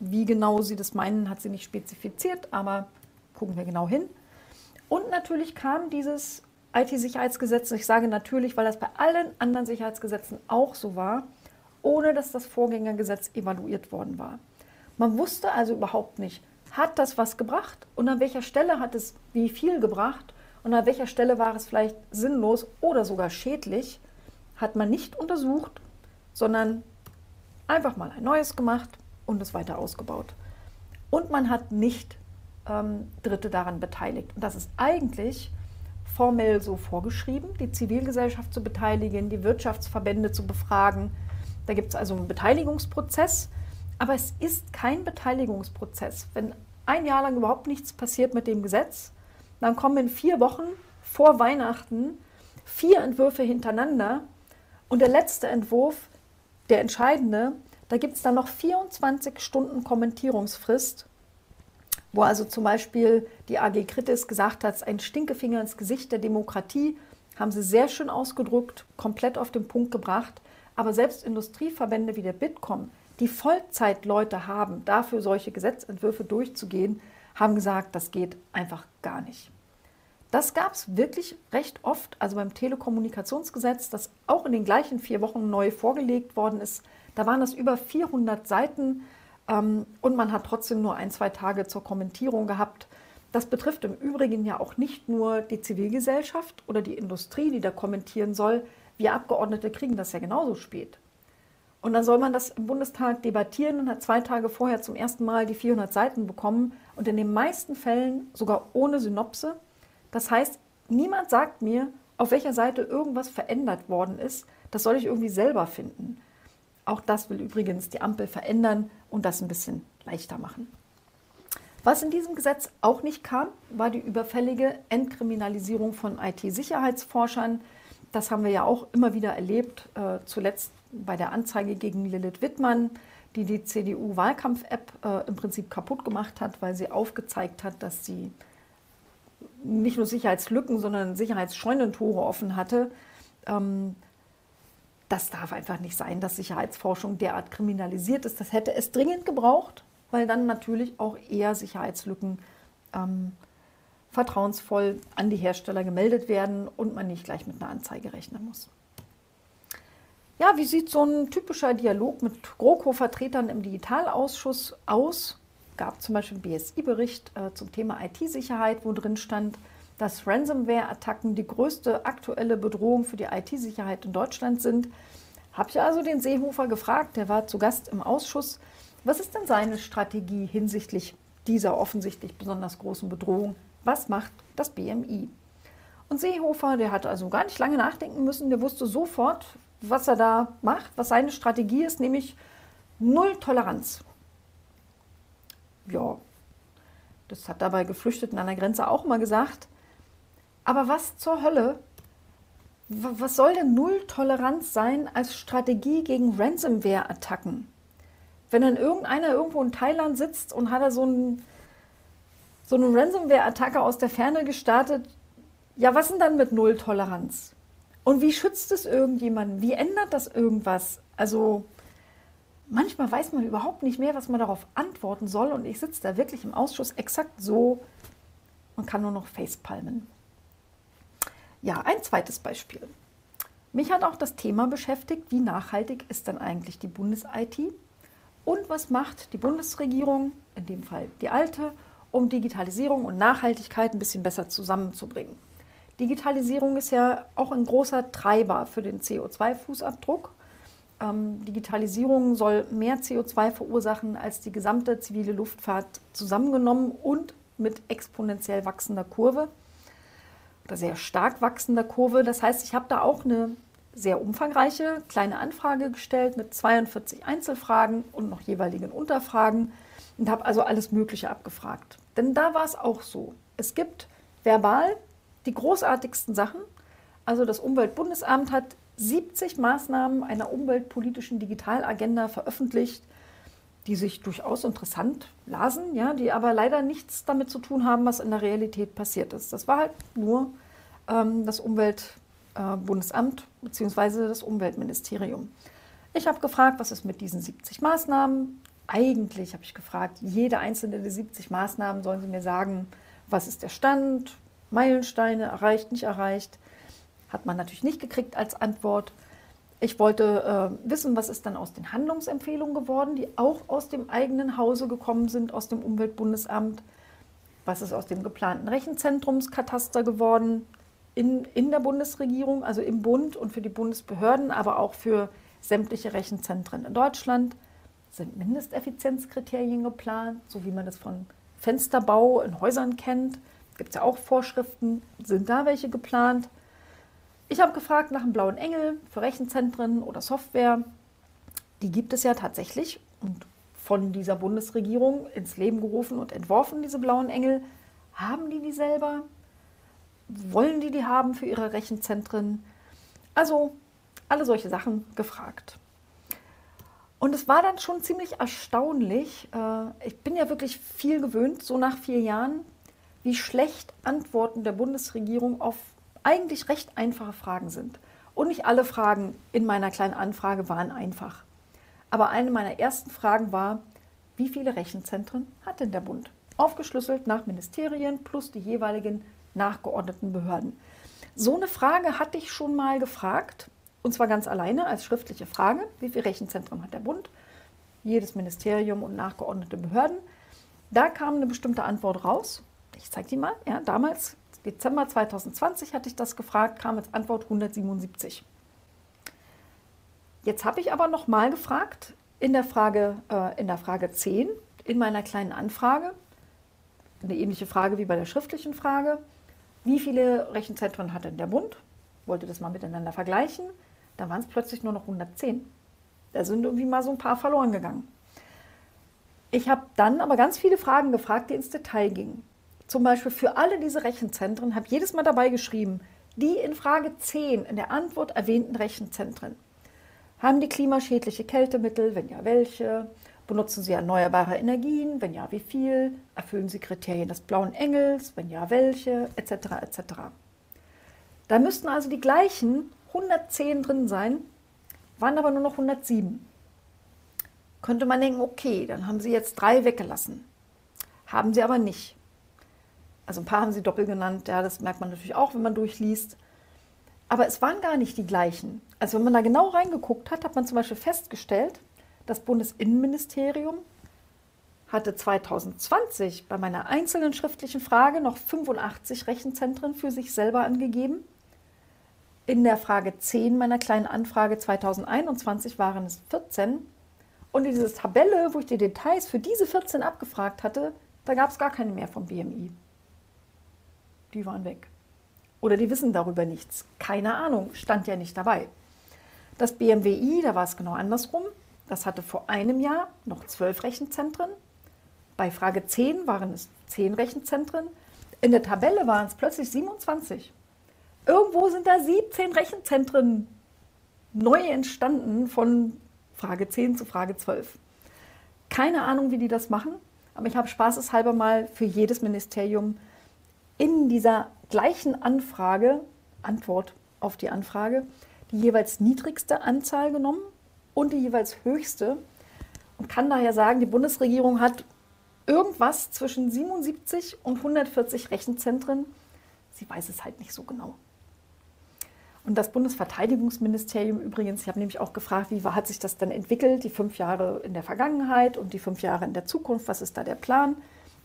Wie genau sie das meinen, hat sie nicht spezifiziert, aber gucken wir genau hin. Und natürlich kam dieses IT-Sicherheitsgesetz, ich sage natürlich, weil das bei allen anderen Sicherheitsgesetzen auch so war, ohne dass das Vorgängergesetz evaluiert worden war. Man wusste also überhaupt nicht, hat das was gebracht und an welcher Stelle hat es wie viel gebracht und an welcher Stelle war es vielleicht sinnlos oder sogar schädlich, hat man nicht untersucht, sondern einfach mal ein neues gemacht und es weiter ausgebaut. Und man hat nicht ähm, Dritte daran beteiligt. Und das ist eigentlich formell so vorgeschrieben, die Zivilgesellschaft zu beteiligen, die Wirtschaftsverbände zu befragen. Da gibt es also einen Beteiligungsprozess, aber es ist kein Beteiligungsprozess. Wenn ein Jahr lang überhaupt nichts passiert mit dem Gesetz, dann kommen in vier Wochen vor Weihnachten vier Entwürfe hintereinander und der letzte Entwurf, der entscheidende, da gibt es dann noch 24 Stunden Kommentierungsfrist wo also zum Beispiel die AG Kritis gesagt hat, ein Stinkefinger ins Gesicht der Demokratie, haben sie sehr schön ausgedrückt, komplett auf den Punkt gebracht. Aber selbst Industrieverbände wie der Bitkom, die Vollzeitleute haben, dafür solche Gesetzentwürfe durchzugehen, haben gesagt, das geht einfach gar nicht. Das gab es wirklich recht oft, also beim Telekommunikationsgesetz, das auch in den gleichen vier Wochen neu vorgelegt worden ist. Da waren es über 400 Seiten ähm, und man hat trotzdem nur ein, zwei Tage zur Kommentierung gehabt. Das betrifft im Übrigen ja auch nicht nur die Zivilgesellschaft oder die Industrie, die da kommentieren soll. Wir Abgeordnete kriegen das ja genauso spät. Und dann soll man das im Bundestag debattieren und hat zwei Tage vorher zum ersten Mal die 400 Seiten bekommen und in den meisten Fällen sogar ohne Synopse. Das heißt, niemand sagt mir, auf welcher Seite irgendwas verändert worden ist. Das soll ich irgendwie selber finden. Auch das will übrigens die Ampel verändern und das ein bisschen leichter machen. Was in diesem Gesetz auch nicht kam, war die überfällige Entkriminalisierung von IT-Sicherheitsforschern. Das haben wir ja auch immer wieder erlebt, äh, zuletzt bei der Anzeige gegen Lilith Wittmann, die die CDU-Wahlkampf-App äh, im Prinzip kaputt gemacht hat, weil sie aufgezeigt hat, dass sie nicht nur Sicherheitslücken, sondern Sicherheitsscheunentore offen hatte. Ähm, das darf einfach nicht sein, dass Sicherheitsforschung derart kriminalisiert ist. Das hätte es dringend gebraucht, weil dann natürlich auch eher Sicherheitslücken ähm, vertrauensvoll an die Hersteller gemeldet werden und man nicht gleich mit einer Anzeige rechnen muss. Ja, wie sieht so ein typischer Dialog mit GroKo-Vertretern im Digitalausschuss aus? Gab zum Beispiel einen BSI-Bericht äh, zum Thema IT-Sicherheit, wo drin stand, dass Ransomware-Attacken die größte aktuelle Bedrohung für die IT-Sicherheit in Deutschland sind. Habe ich also den Seehofer gefragt, der war zu Gast im Ausschuss, was ist denn seine Strategie hinsichtlich dieser offensichtlich besonders großen Bedrohung? Was macht das BMI? Und Seehofer, der hat also gar nicht lange nachdenken müssen, der wusste sofort, was er da macht, was seine Strategie ist, nämlich Null Toleranz. Ja, das hat dabei Geflüchteten an der Grenze auch mal gesagt. Aber was zur Hölle? Was soll denn Null-Toleranz sein als Strategie gegen Ransomware-Attacken? Wenn dann irgendeiner irgendwo in Thailand sitzt und hat er so, ein, so eine Ransomware-Attacke aus der Ferne gestartet, ja, was denn dann mit Null-Toleranz? Und wie schützt es irgendjemanden? Wie ändert das irgendwas? Also manchmal weiß man überhaupt nicht mehr, was man darauf antworten soll. Und ich sitze da wirklich im Ausschuss exakt so und kann nur noch facepalmen. Ja, ein zweites Beispiel. Mich hat auch das Thema beschäftigt, wie nachhaltig ist dann eigentlich die Bundes-IT und was macht die Bundesregierung, in dem Fall die alte, um Digitalisierung und Nachhaltigkeit ein bisschen besser zusammenzubringen. Digitalisierung ist ja auch ein großer Treiber für den CO2-Fußabdruck. Ähm, Digitalisierung soll mehr CO2 verursachen als die gesamte zivile Luftfahrt zusammengenommen und mit exponentiell wachsender Kurve oder sehr stark wachsender Kurve. Das heißt, ich habe da auch eine sehr umfangreiche kleine Anfrage gestellt mit 42 Einzelfragen und noch jeweiligen Unterfragen und habe also alles Mögliche abgefragt. Denn da war es auch so. Es gibt verbal die großartigsten Sachen. Also das Umweltbundesamt hat 70 Maßnahmen einer umweltpolitischen Digitalagenda veröffentlicht, die sich durchaus interessant lasen, ja, die aber leider nichts damit zu tun haben, was in der Realität passiert ist. Das war halt nur ähm, das Umwelt, äh, bzw. das Umweltministerium. Ich habe gefragt, was ist mit diesen 70 Maßnahmen? Eigentlich habe ich gefragt, jede einzelne der 70 Maßnahmen sollen Sie mir sagen, was ist der Stand, Meilensteine erreicht, nicht erreicht. Hat man natürlich nicht gekriegt als Antwort. Ich wollte äh, wissen, was ist dann aus den Handlungsempfehlungen geworden, die auch aus dem eigenen Hause gekommen sind, aus dem Umweltbundesamt. Was ist aus dem geplanten Rechenzentrumskataster geworden in, in der Bundesregierung, also im Bund und für die Bundesbehörden, aber auch für sämtliche Rechenzentren in Deutschland. Sind Mindesteffizienzkriterien geplant, so wie man das von Fensterbau in Häusern kennt? Gibt es ja auch Vorschriften. Sind da welche geplant? Ich habe gefragt nach einem blauen Engel für Rechenzentren oder Software. Die gibt es ja tatsächlich und von dieser Bundesregierung ins Leben gerufen und entworfen, diese blauen Engel. Haben die die selber? Wollen die die haben für ihre Rechenzentren? Also alle solche Sachen gefragt. Und es war dann schon ziemlich erstaunlich. Äh, ich bin ja wirklich viel gewöhnt, so nach vier Jahren, wie schlecht Antworten der Bundesregierung auf eigentlich recht einfache Fragen sind. Und nicht alle Fragen in meiner kleinen Anfrage waren einfach. Aber eine meiner ersten Fragen war, wie viele Rechenzentren hat denn der Bund? Aufgeschlüsselt nach Ministerien plus die jeweiligen nachgeordneten Behörden. So eine Frage hatte ich schon mal gefragt, und zwar ganz alleine als schriftliche Frage. Wie viele Rechenzentren hat der Bund? Jedes Ministerium und nachgeordnete Behörden. Da kam eine bestimmte Antwort raus. Ich zeige die mal. Ja, damals Dezember 2020 hatte ich das gefragt, kam als Antwort 177. Jetzt habe ich aber noch mal gefragt in der Frage, äh, in der Frage 10, in meiner kleinen Anfrage, eine ähnliche Frage wie bei der schriftlichen Frage, wie viele Rechenzentren hat denn der Bund? Wollte das mal miteinander vergleichen. Da waren es plötzlich nur noch 110. Da sind irgendwie mal so ein paar verloren gegangen. Ich habe dann aber ganz viele Fragen gefragt, die ins Detail gingen zum Beispiel für alle diese Rechenzentren, habe jedes Mal dabei geschrieben, die in Frage 10 in der Antwort erwähnten Rechenzentren. Haben die klimaschädliche Kältemittel? Wenn ja, welche? Benutzen sie erneuerbare Energien? Wenn ja, wie viel? Erfüllen sie Kriterien des blauen Engels? Wenn ja, welche? Etc. etc. Da müssten also die gleichen 110 drin sein, waren aber nur noch 107. Könnte man denken, okay, dann haben sie jetzt drei weggelassen. Haben sie aber nicht. Also ein paar haben sie doppelt genannt, ja, das merkt man natürlich auch, wenn man durchliest. Aber es waren gar nicht die gleichen. Also wenn man da genau reingeguckt hat, hat man zum Beispiel festgestellt, das Bundesinnenministerium hatte 2020 bei meiner einzelnen schriftlichen Frage noch 85 Rechenzentren für sich selber angegeben. In der Frage 10 meiner kleinen Anfrage 2021 waren es 14. Und in dieser Tabelle, wo ich die Details für diese 14 abgefragt hatte, da gab es gar keine mehr vom BMI die waren weg. Oder die wissen darüber nichts. Keine Ahnung, stand ja nicht dabei. Das BMWI, da war es genau andersrum. Das hatte vor einem Jahr noch zwölf Rechenzentren. Bei Frage 10 waren es zehn Rechenzentren. In der Tabelle waren es plötzlich 27. Irgendwo sind da 17 Rechenzentren neu entstanden von Frage 10 zu Frage 12. Keine Ahnung, wie die das machen, aber ich habe spaßeshalber mal für jedes Ministerium in dieser gleichen Anfrage, Antwort auf die Anfrage, die jeweils niedrigste Anzahl genommen und die jeweils höchste und kann daher sagen, die Bundesregierung hat irgendwas zwischen 77 und 140 Rechenzentren. Sie weiß es halt nicht so genau. Und das Bundesverteidigungsministerium übrigens, ich habe nämlich auch gefragt, wie hat sich das denn entwickelt, die fünf Jahre in der Vergangenheit und die fünf Jahre in der Zukunft, was ist da der Plan?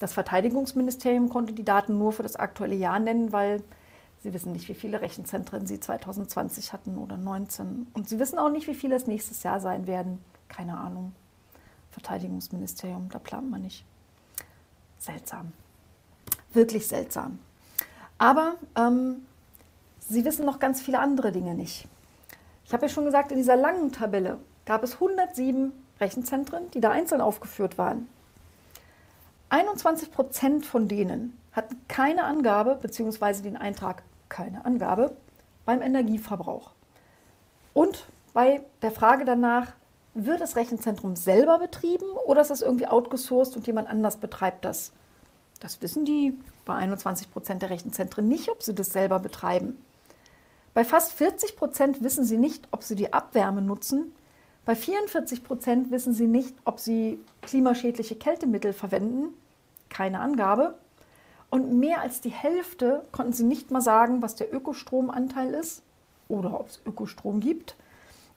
Das Verteidigungsministerium konnte die Daten nur für das aktuelle Jahr nennen, weil sie wissen nicht, wie viele Rechenzentren sie 2020 hatten oder 2019. Und sie wissen auch nicht, wie viele es nächstes Jahr sein werden. Keine Ahnung. Verteidigungsministerium, da plant man nicht. Seltsam. Wirklich seltsam. Aber ähm, sie wissen noch ganz viele andere Dinge nicht. Ich habe ja schon gesagt, in dieser langen Tabelle gab es 107 Rechenzentren, die da einzeln aufgeführt waren. 21 Prozent von denen hatten keine Angabe bzw. den Eintrag keine Angabe beim Energieverbrauch. Und bei der Frage danach, wird das Rechenzentrum selber betrieben oder ist das irgendwie outgesourced und jemand anders betreibt das? Das wissen die bei 21 Prozent der Rechenzentren nicht, ob sie das selber betreiben. Bei fast 40 Prozent wissen sie nicht, ob sie die Abwärme nutzen. Bei 44 Prozent wissen sie nicht, ob sie klimaschädliche Kältemittel verwenden. Keine Angabe. Und mehr als die Hälfte konnten sie nicht mal sagen, was der Ökostromanteil ist oder ob es Ökostrom gibt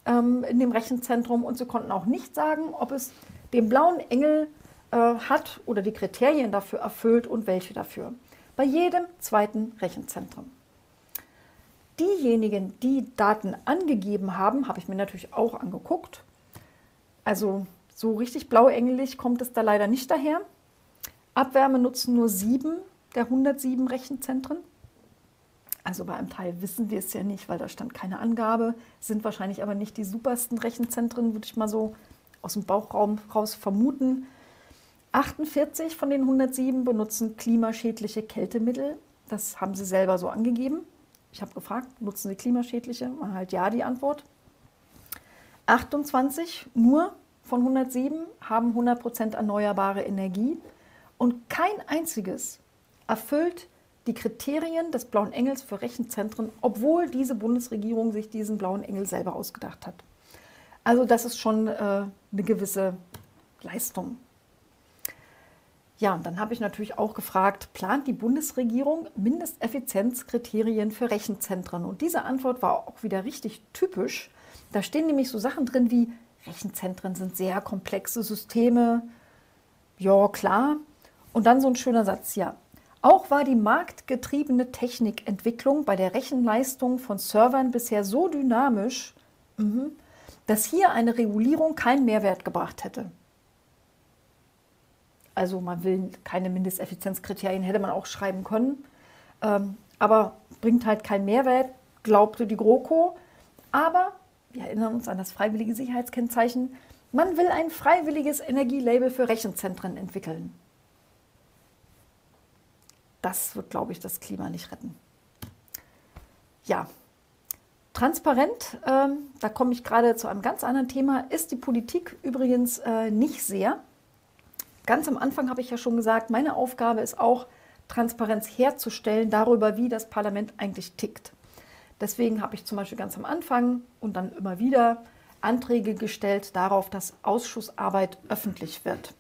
ähm, in dem Rechenzentrum. Und sie konnten auch nicht sagen, ob es den blauen Engel äh, hat oder die Kriterien dafür erfüllt und welche dafür. Bei jedem zweiten Rechenzentrum. Diejenigen, die Daten angegeben haben, habe ich mir natürlich auch angeguckt. Also so richtig blauengelig kommt es da leider nicht daher. Abwärme nutzen nur sieben der 107 Rechenzentren. Also bei einem Teil wissen wir es ja nicht, weil da stand keine Angabe, sind wahrscheinlich aber nicht die supersten Rechenzentren, würde ich mal so aus dem Bauchraum raus vermuten. 48 von den 107 benutzen klimaschädliche Kältemittel. Das haben sie selber so angegeben. Ich habe gefragt, nutzen sie klimaschädliche? Man halt ja die Antwort. 28 nur von 107 haben 100% erneuerbare Energie und kein einziges erfüllt die Kriterien des Blauen Engels für Rechenzentren, obwohl diese Bundesregierung sich diesen Blauen Engel selber ausgedacht hat. Also das ist schon äh, eine gewisse Leistung. Ja, und dann habe ich natürlich auch gefragt, plant die Bundesregierung Mindesteffizienzkriterien für Rechenzentren? Und diese Antwort war auch wieder richtig typisch. Da stehen nämlich so Sachen drin wie Rechenzentren sind sehr komplexe Systeme. Ja, klar. Und dann so ein schöner Satz, ja, auch war die marktgetriebene Technikentwicklung bei der Rechenleistung von Servern bisher so dynamisch, mhm, dass hier eine Regulierung keinen Mehrwert gebracht hätte. Also man will keine Mindesteffizienzkriterien, hätte man auch schreiben können, ähm, aber bringt halt keinen Mehrwert, glaubte die GroKo. Aber wir erinnern uns an das freiwillige Sicherheitskennzeichen. Man will ein freiwilliges Energielabel für Rechenzentren entwickeln das wird, glaube ich, das Klima nicht retten. Ja, transparent, ähm, da komme ich gerade zu einem ganz anderen Thema, ist die Politik übrigens äh, nicht sehr. Ganz am Anfang habe ich ja schon gesagt, meine Aufgabe ist auch, Transparenz herzustellen darüber, wie das Parlament eigentlich tickt. Deswegen habe ich zum Beispiel ganz am Anfang und dann immer wieder Anträge gestellt darauf, dass Ausschussarbeit öffentlich wird.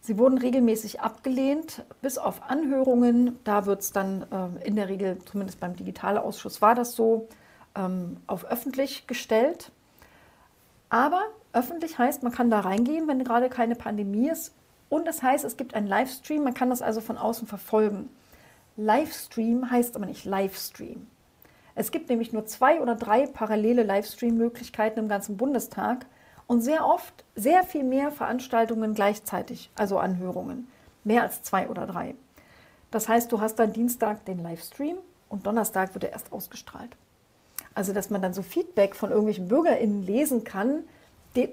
Sie wurden regelmäßig abgelehnt, bis auf Anhörungen. Da wird es dann äh, in der Regel, zumindest beim Digitalausschuss war das so, ähm, auf öffentlich gestellt. Aber öffentlich heißt, man kann da reingehen, wenn gerade keine Pandemie ist. Und das heißt, es gibt einen Livestream, man kann das also von außen verfolgen. Livestream heißt aber nicht Livestream. Es gibt nämlich nur zwei oder drei parallele Livestream-Möglichkeiten im ganzen Bundestag und sehr oft sehr viel mehr Veranstaltungen gleichzeitig, also Anhörungen, mehr als zwei oder drei. Das heißt, du hast dann Dienstag den Livestream und Donnerstag wird er erst ausgestrahlt. Also, dass man dann so Feedback von irgendwelchen BürgerInnen lesen kann,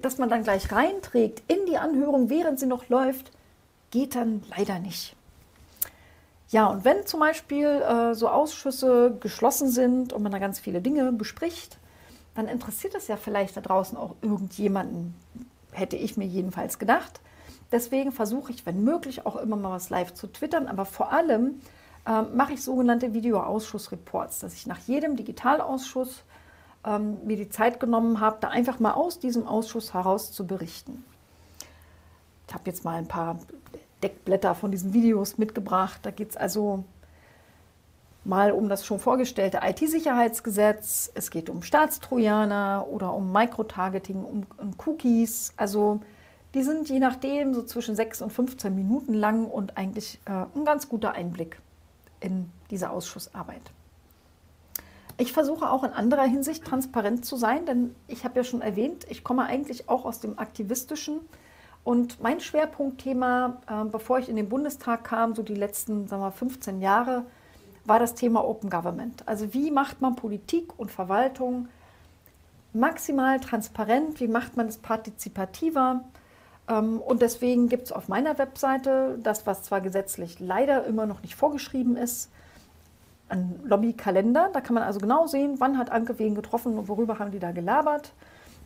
dass man dann gleich reinträgt in die Anhörung, während sie noch läuft, geht dann leider nicht. Ja, und wenn zum Beispiel äh, so Ausschüsse geschlossen sind und man da ganz viele Dinge bespricht, dann interessiert es ja vielleicht da draußen auch irgendjemanden, hätte ich mir jedenfalls gedacht. Deswegen versuche ich, wenn möglich, auch immer mal was live zu twittern, aber vor allem ähm, mache ich sogenannte Videoausschussreports, dass ich nach jedem Digitalausschuss ähm, mir die Zeit genommen habe, da einfach mal aus diesem Ausschuss heraus zu berichten. Ich habe jetzt mal ein paar Deckblätter von diesen Videos mitgebracht. Da geht es also mal um das schon vorgestellte IT-Sicherheitsgesetz, es geht um Staatstrojaner oder um Microtargeting, um, um Cookies. Also die sind je nachdem so zwischen 6 und 15 Minuten lang und eigentlich äh, ein ganz guter Einblick in diese Ausschussarbeit. Ich versuche auch in anderer Hinsicht transparent zu sein, denn ich habe ja schon erwähnt, ich komme eigentlich auch aus dem Aktivistischen. Und mein Schwerpunktthema, äh, bevor ich in den Bundestag kam, so die letzten sagen wir, 15 Jahre, war das Thema Open Government. Also wie macht man Politik und Verwaltung maximal transparent, wie macht man es partizipativer. Ähm, und deswegen gibt es auf meiner Webseite das, was zwar gesetzlich leider immer noch nicht vorgeschrieben ist, ein Lobbykalender. Da kann man also genau sehen, wann hat Anke wen getroffen und worüber haben die da gelabert.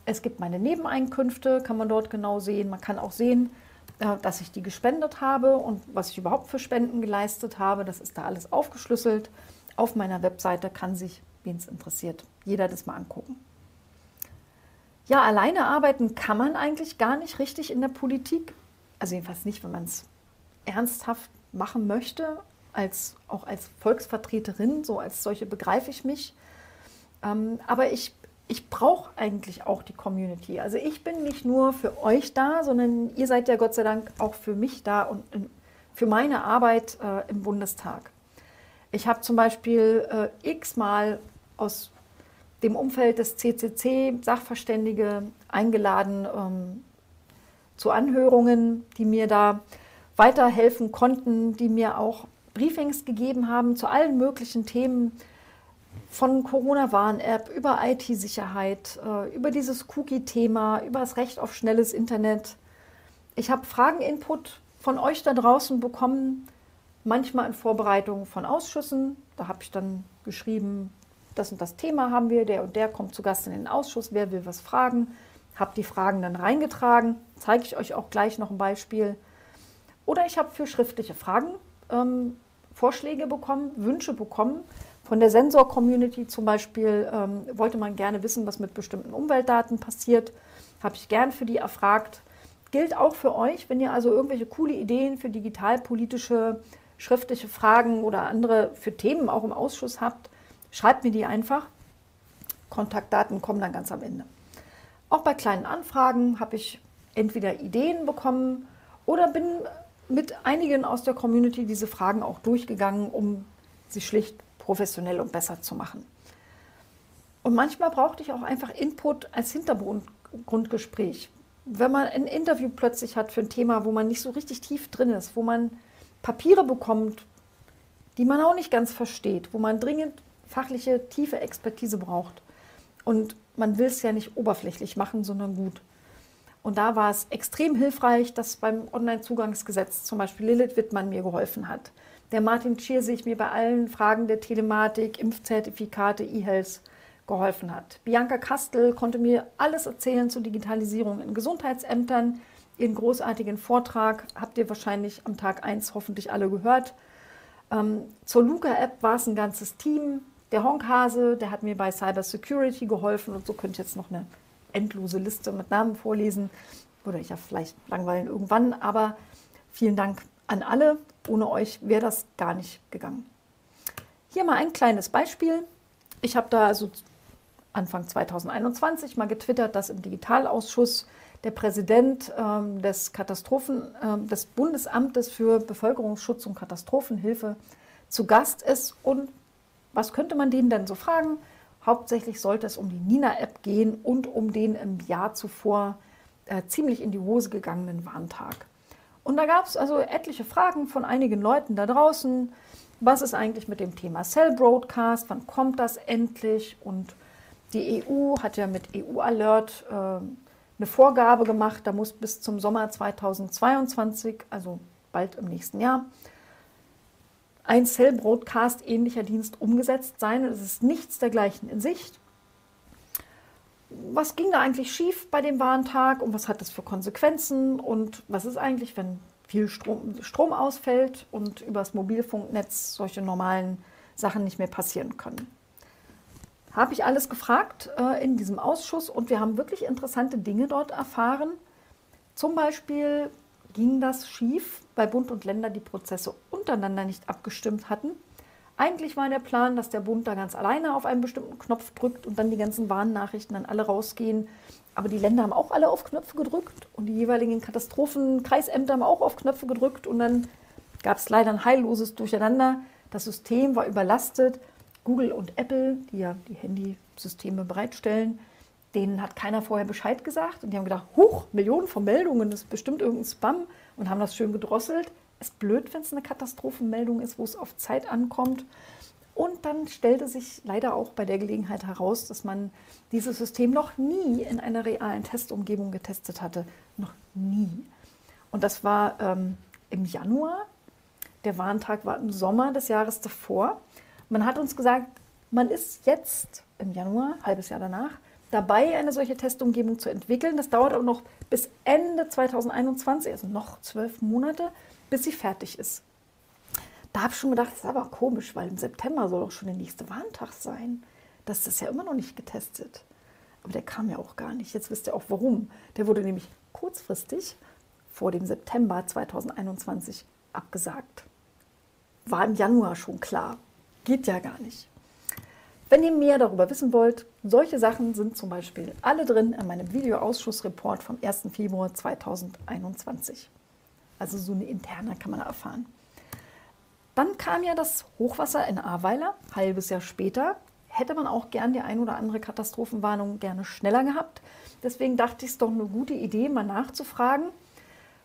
Es gibt meine Nebeneinkünfte, kann man dort genau sehen. Man kann auch sehen, äh, dass ich die gespendet habe und was ich überhaupt für Spenden geleistet habe. Das ist da alles aufgeschlüsselt. Auf meiner Webseite kann sich wen es interessiert. Jeder das mal angucken. Ja, alleine arbeiten kann man eigentlich gar nicht richtig in der Politik. Also jedenfalls nicht, wenn man es ernsthaft machen möchte, als, auch als Volksvertreterin, so als solche begreife ich mich. Ähm, aber ich, ich brauche eigentlich auch die Community. Also ich bin nicht nur für euch da, sondern ihr seid ja Gott sei Dank auch für mich da und für meine Arbeit äh, im Bundestag. Ich habe zum Beispiel äh, x-mal aus dem Umfeld des CCC Sachverständige eingeladen ähm, zu Anhörungen, die mir da weiterhelfen konnten, die mir auch Briefings gegeben haben zu allen möglichen Themen von Corona-Warn-App über IT-Sicherheit, äh, über dieses Cookie-Thema, über das Recht auf schnelles Internet. Ich habe Fragen-Input von euch da draußen bekommen, manchmal in Vorbereitung von Ausschüssen. Da habe ich dann geschrieben, das und das Thema haben wir, der und der kommt zu Gast in den Ausschuss, wer will was fragen. Habe die Fragen dann reingetragen, zeige ich euch auch gleich noch ein Beispiel. Oder ich habe für schriftliche Fragen ähm, Vorschläge bekommen, Wünsche bekommen. Von der Sensor-Community zum Beispiel ähm, wollte man gerne wissen, was mit bestimmten Umweltdaten passiert. Habe ich gern für die erfragt. Gilt auch für euch, wenn ihr also irgendwelche coole Ideen für digitalpolitische schriftliche Fragen oder andere für Themen auch im Ausschuss habt, schreibt mir die einfach. Kontaktdaten kommen dann ganz am Ende. Auch bei kleinen Anfragen habe ich entweder Ideen bekommen oder bin mit einigen aus der Community diese Fragen auch durchgegangen, um sie schlicht professionell und besser zu machen. Und manchmal brauchte ich auch einfach Input als Hintergrundgespräch. Wenn man ein Interview plötzlich hat für ein Thema, wo man nicht so richtig tief drin ist, wo man Papiere bekommt, die man auch nicht ganz versteht, wo man dringend fachliche, tiefe Expertise braucht. Und man will es ja nicht oberflächlich machen, sondern gut. Und da war es extrem hilfreich, dass beim Onlinezugangsgesetz zum Beispiel Lilith Wittmann mir geholfen hat. Der Martin Schiersig mir bei allen Fragen der Telematik, Impfzertifikate, E-Health geholfen hat. Bianca Kastel konnte mir alles erzählen zur Digitalisierung in Gesundheitsämtern. Ihren großartigen Vortrag habt ihr wahrscheinlich am Tag 1 hoffentlich alle gehört. Ähm, zur Luca-App war es ein ganzes Team. Der Honkhase, der hat mir bei Cyber Security geholfen und so könnte ich jetzt noch eine endlose Liste mit Namen vorlesen. Würde ich ja vielleicht langweilen irgendwann, aber vielen Dank an alle. Ohne euch wäre das gar nicht gegangen. Hier mal ein kleines Beispiel. Ich habe da also Anfang 2021 mal getwittert, dass im Digitalausschuss der Präsident ähm, des Katastrophen, ähm, des Bundesamtes für Bevölkerungsschutz und Katastrophenhilfe zu Gast ist. Und was könnte man denen denn so fragen? Hauptsächlich sollte es um die Nina-App gehen und um den im Jahr zuvor äh, ziemlich in die Hose gegangenen Warntag. Und da gab es also etliche Fragen von einigen Leuten da draußen. Was ist eigentlich mit dem Thema Cell Broadcast? Wann kommt das endlich? Und die EU hat ja mit EU Alert äh, eine Vorgabe gemacht, da muss bis zum Sommer 2022, also bald im nächsten Jahr, ein Cell-Broadcast-ähnlicher Dienst umgesetzt sein. Es ist nichts dergleichen in Sicht. Was ging da eigentlich schief bei dem Warntag und was hat das für Konsequenzen und was ist eigentlich, wenn viel Strom, Strom ausfällt und übers Mobilfunknetz solche normalen Sachen nicht mehr passieren können? Habe ich alles gefragt äh, in diesem Ausschuss und wir haben wirklich interessante Dinge dort erfahren. Zum Beispiel ging das schief, weil Bund und Länder die Prozesse untereinander nicht abgestimmt hatten. Eigentlich war der Plan, dass der Bund da ganz alleine auf einen bestimmten Knopf drückt und dann die ganzen Warnnachrichten an alle rausgehen. Aber die Länder haben auch alle auf Knöpfe gedrückt und die jeweiligen Katastrophenkreisämter haben auch auf Knöpfe gedrückt und dann gab es leider ein heilloses Durcheinander. Das System war überlastet. Google und Apple, die ja die Handysysteme bereitstellen, denen hat keiner vorher Bescheid gesagt und die haben gedacht, huch, Millionen von Meldungen, das ist bestimmt irgendein Spam und haben das schön gedrosselt. Ist blöd, wenn es eine Katastrophenmeldung ist, wo es auf Zeit ankommt. Und dann stellte sich leider auch bei der Gelegenheit heraus, dass man dieses System noch nie in einer realen Testumgebung getestet hatte. Noch nie. Und das war ähm, im Januar. Der Warntag war im Sommer des Jahres davor. Man hat uns gesagt, man ist jetzt im Januar, halbes Jahr danach, dabei, eine solche Testumgebung zu entwickeln. Das dauert aber noch bis Ende 2021, also noch zwölf Monate, bis sie fertig ist. Da habe ich schon gedacht, das ist aber komisch, weil im September soll doch schon der nächste Warntag sein. Das ist ja immer noch nicht getestet. Aber der kam ja auch gar nicht. Jetzt wisst ihr auch warum. Der wurde nämlich kurzfristig vor dem September 2021 abgesagt. War im Januar schon klar. Geht ja gar nicht. Wenn ihr mehr darüber wissen wollt, solche Sachen sind zum Beispiel alle drin in meinem Videoausschussreport vom 1. Februar 2021. Also so eine interne kann man erfahren. Dann kam ja das Hochwasser in Ahrweiler, halbes Jahr später. Hätte man auch gern die ein oder andere Katastrophenwarnung gerne schneller gehabt. Deswegen dachte ich es doch eine gute Idee, mal nachzufragen,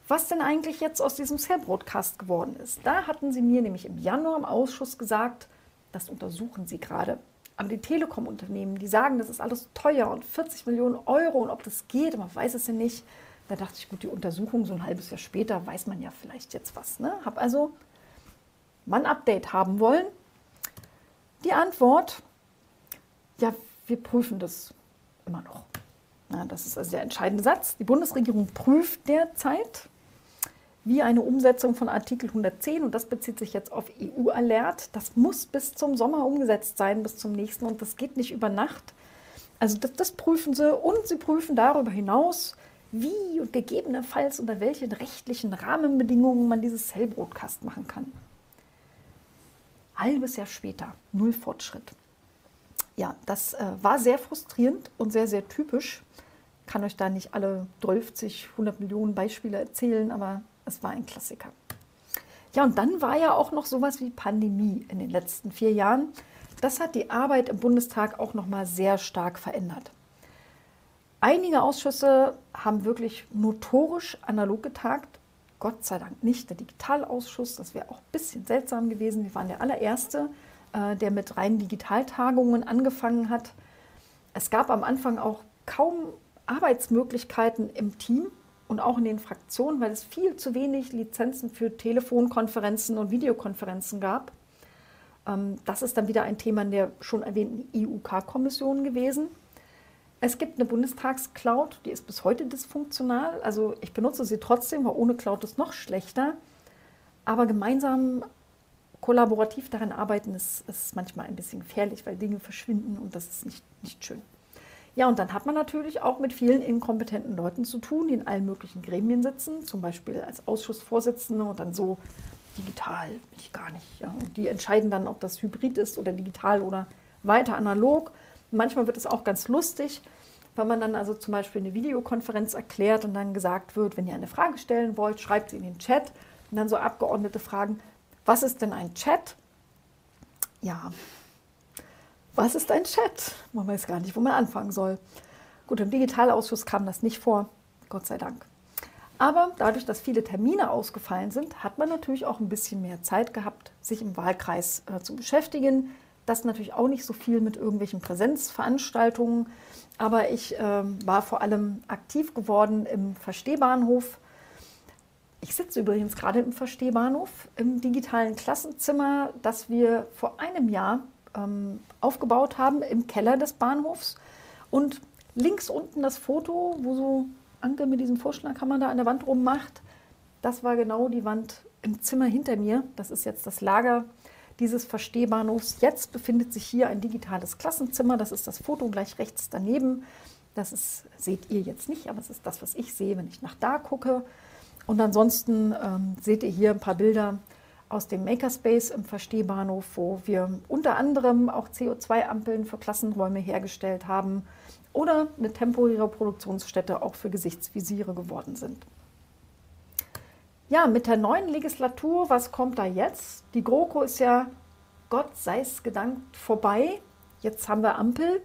was denn eigentlich jetzt aus diesem Cell-Broadcast geworden ist. Da hatten sie mir nämlich im Januar im Ausschuss gesagt, das untersuchen sie gerade. Aber die Telekom-Unternehmen, die sagen, das ist alles teuer und 40 Millionen Euro und ob das geht, man weiß es ja nicht. Da dachte ich, gut, die Untersuchung so ein halbes Jahr später weiß man ja vielleicht jetzt was. Ne? Habe also mal ein Update haben wollen. Die Antwort, ja, wir prüfen das immer noch. Na, das ist also der entscheidende Satz. Die Bundesregierung prüft derzeit, wie eine Umsetzung von Artikel 110, und das bezieht sich jetzt auf EU-Alert, das muss bis zum Sommer umgesetzt sein, bis zum nächsten, und das geht nicht über Nacht. Also das, das prüfen sie und sie prüfen darüber hinaus, wie und gegebenenfalls unter welchen rechtlichen Rahmenbedingungen man dieses Cell-Broadcast machen kann. Halbes Jahr später, null Fortschritt. Ja, das äh, war sehr frustrierend und sehr, sehr typisch. Kann euch da nicht alle 12, 100 Millionen Beispiele erzählen, aber es war ein Klassiker. Ja, und dann war ja auch noch sowas wie Pandemie in den letzten vier Jahren. Das hat die Arbeit im Bundestag auch noch mal sehr stark verändert. Einige Ausschüsse haben wirklich notorisch analog getagt. Gott sei Dank nicht der Digitalausschuss. Das wäre auch ein bisschen seltsam gewesen. Wir waren der allererste, äh, der mit reinen Digitaltagungen angefangen hat. Es gab am Anfang auch kaum Arbeitsmöglichkeiten im Team und auch in den Fraktionen, weil es viel zu wenig Lizenzen für Telefonkonferenzen und Videokonferenzen gab. Ähm, das ist dann wieder ein Thema in der schon erwähnten IUK-Kommission gewesen. Es gibt eine Bundestagscloud, die ist bis heute dysfunktional. Also ich benutze sie trotzdem, weil ohne Cloud ist noch schlechter. Aber gemeinsam kollaborativ daran arbeiten ist, ist manchmal ein bisschen gefährlich, weil Dinge verschwinden und das ist nicht, nicht schön. Ja, und dann hat man natürlich auch mit vielen inkompetenten Leuten zu tun, die in allen möglichen Gremien sitzen, zum Beispiel als Ausschussvorsitzende und dann so digital, ich gar nicht. Ja. Und die entscheiden dann, ob das hybrid ist oder digital oder weiter analog. Manchmal wird es auch ganz lustig, wenn man dann also zum Beispiel eine Videokonferenz erklärt und dann gesagt wird, wenn ihr eine Frage stellen wollt, schreibt sie in den Chat. Und dann so Abgeordnete fragen, was ist denn ein Chat? Ja, was ist ein Chat? Man weiß gar nicht, wo man anfangen soll. Gut, im Digitalausschuss kam das nicht vor, Gott sei Dank. Aber dadurch, dass viele Termine ausgefallen sind, hat man natürlich auch ein bisschen mehr Zeit gehabt, sich im Wahlkreis äh, zu beschäftigen. Das natürlich auch nicht so viel mit irgendwelchen Präsenzveranstaltungen. Aber ich äh, war vor allem aktiv geworden im Verstehbahnhof. Ich sitze übrigens gerade im Verstehbahnhof, im digitalen Klassenzimmer, das wir vor einem Jahr ähm, aufgebaut haben im Keller des Bahnhofs. Und links unten das Foto, wo so Anke mit diesem Vorschlaghammer da an der Wand rummacht, das war genau die Wand im Zimmer hinter mir. Das ist jetzt das Lager dieses Verstehbahnhofs. Jetzt befindet sich hier ein digitales Klassenzimmer. Das ist das Foto gleich rechts daneben. Das ist, seht ihr jetzt nicht, aber es ist das, was ich sehe, wenn ich nach da gucke. Und ansonsten ähm, seht ihr hier ein paar Bilder aus dem Makerspace im Verstehbahnhof, wo wir unter anderem auch CO2-Ampeln für Klassenräume hergestellt haben oder eine temporäre Produktionsstätte auch für Gesichtsvisiere geworden sind. Ja, mit der neuen Legislatur, was kommt da jetzt? Die GroKo ist ja, Gott sei es gedankt, vorbei. Jetzt haben wir Ampel.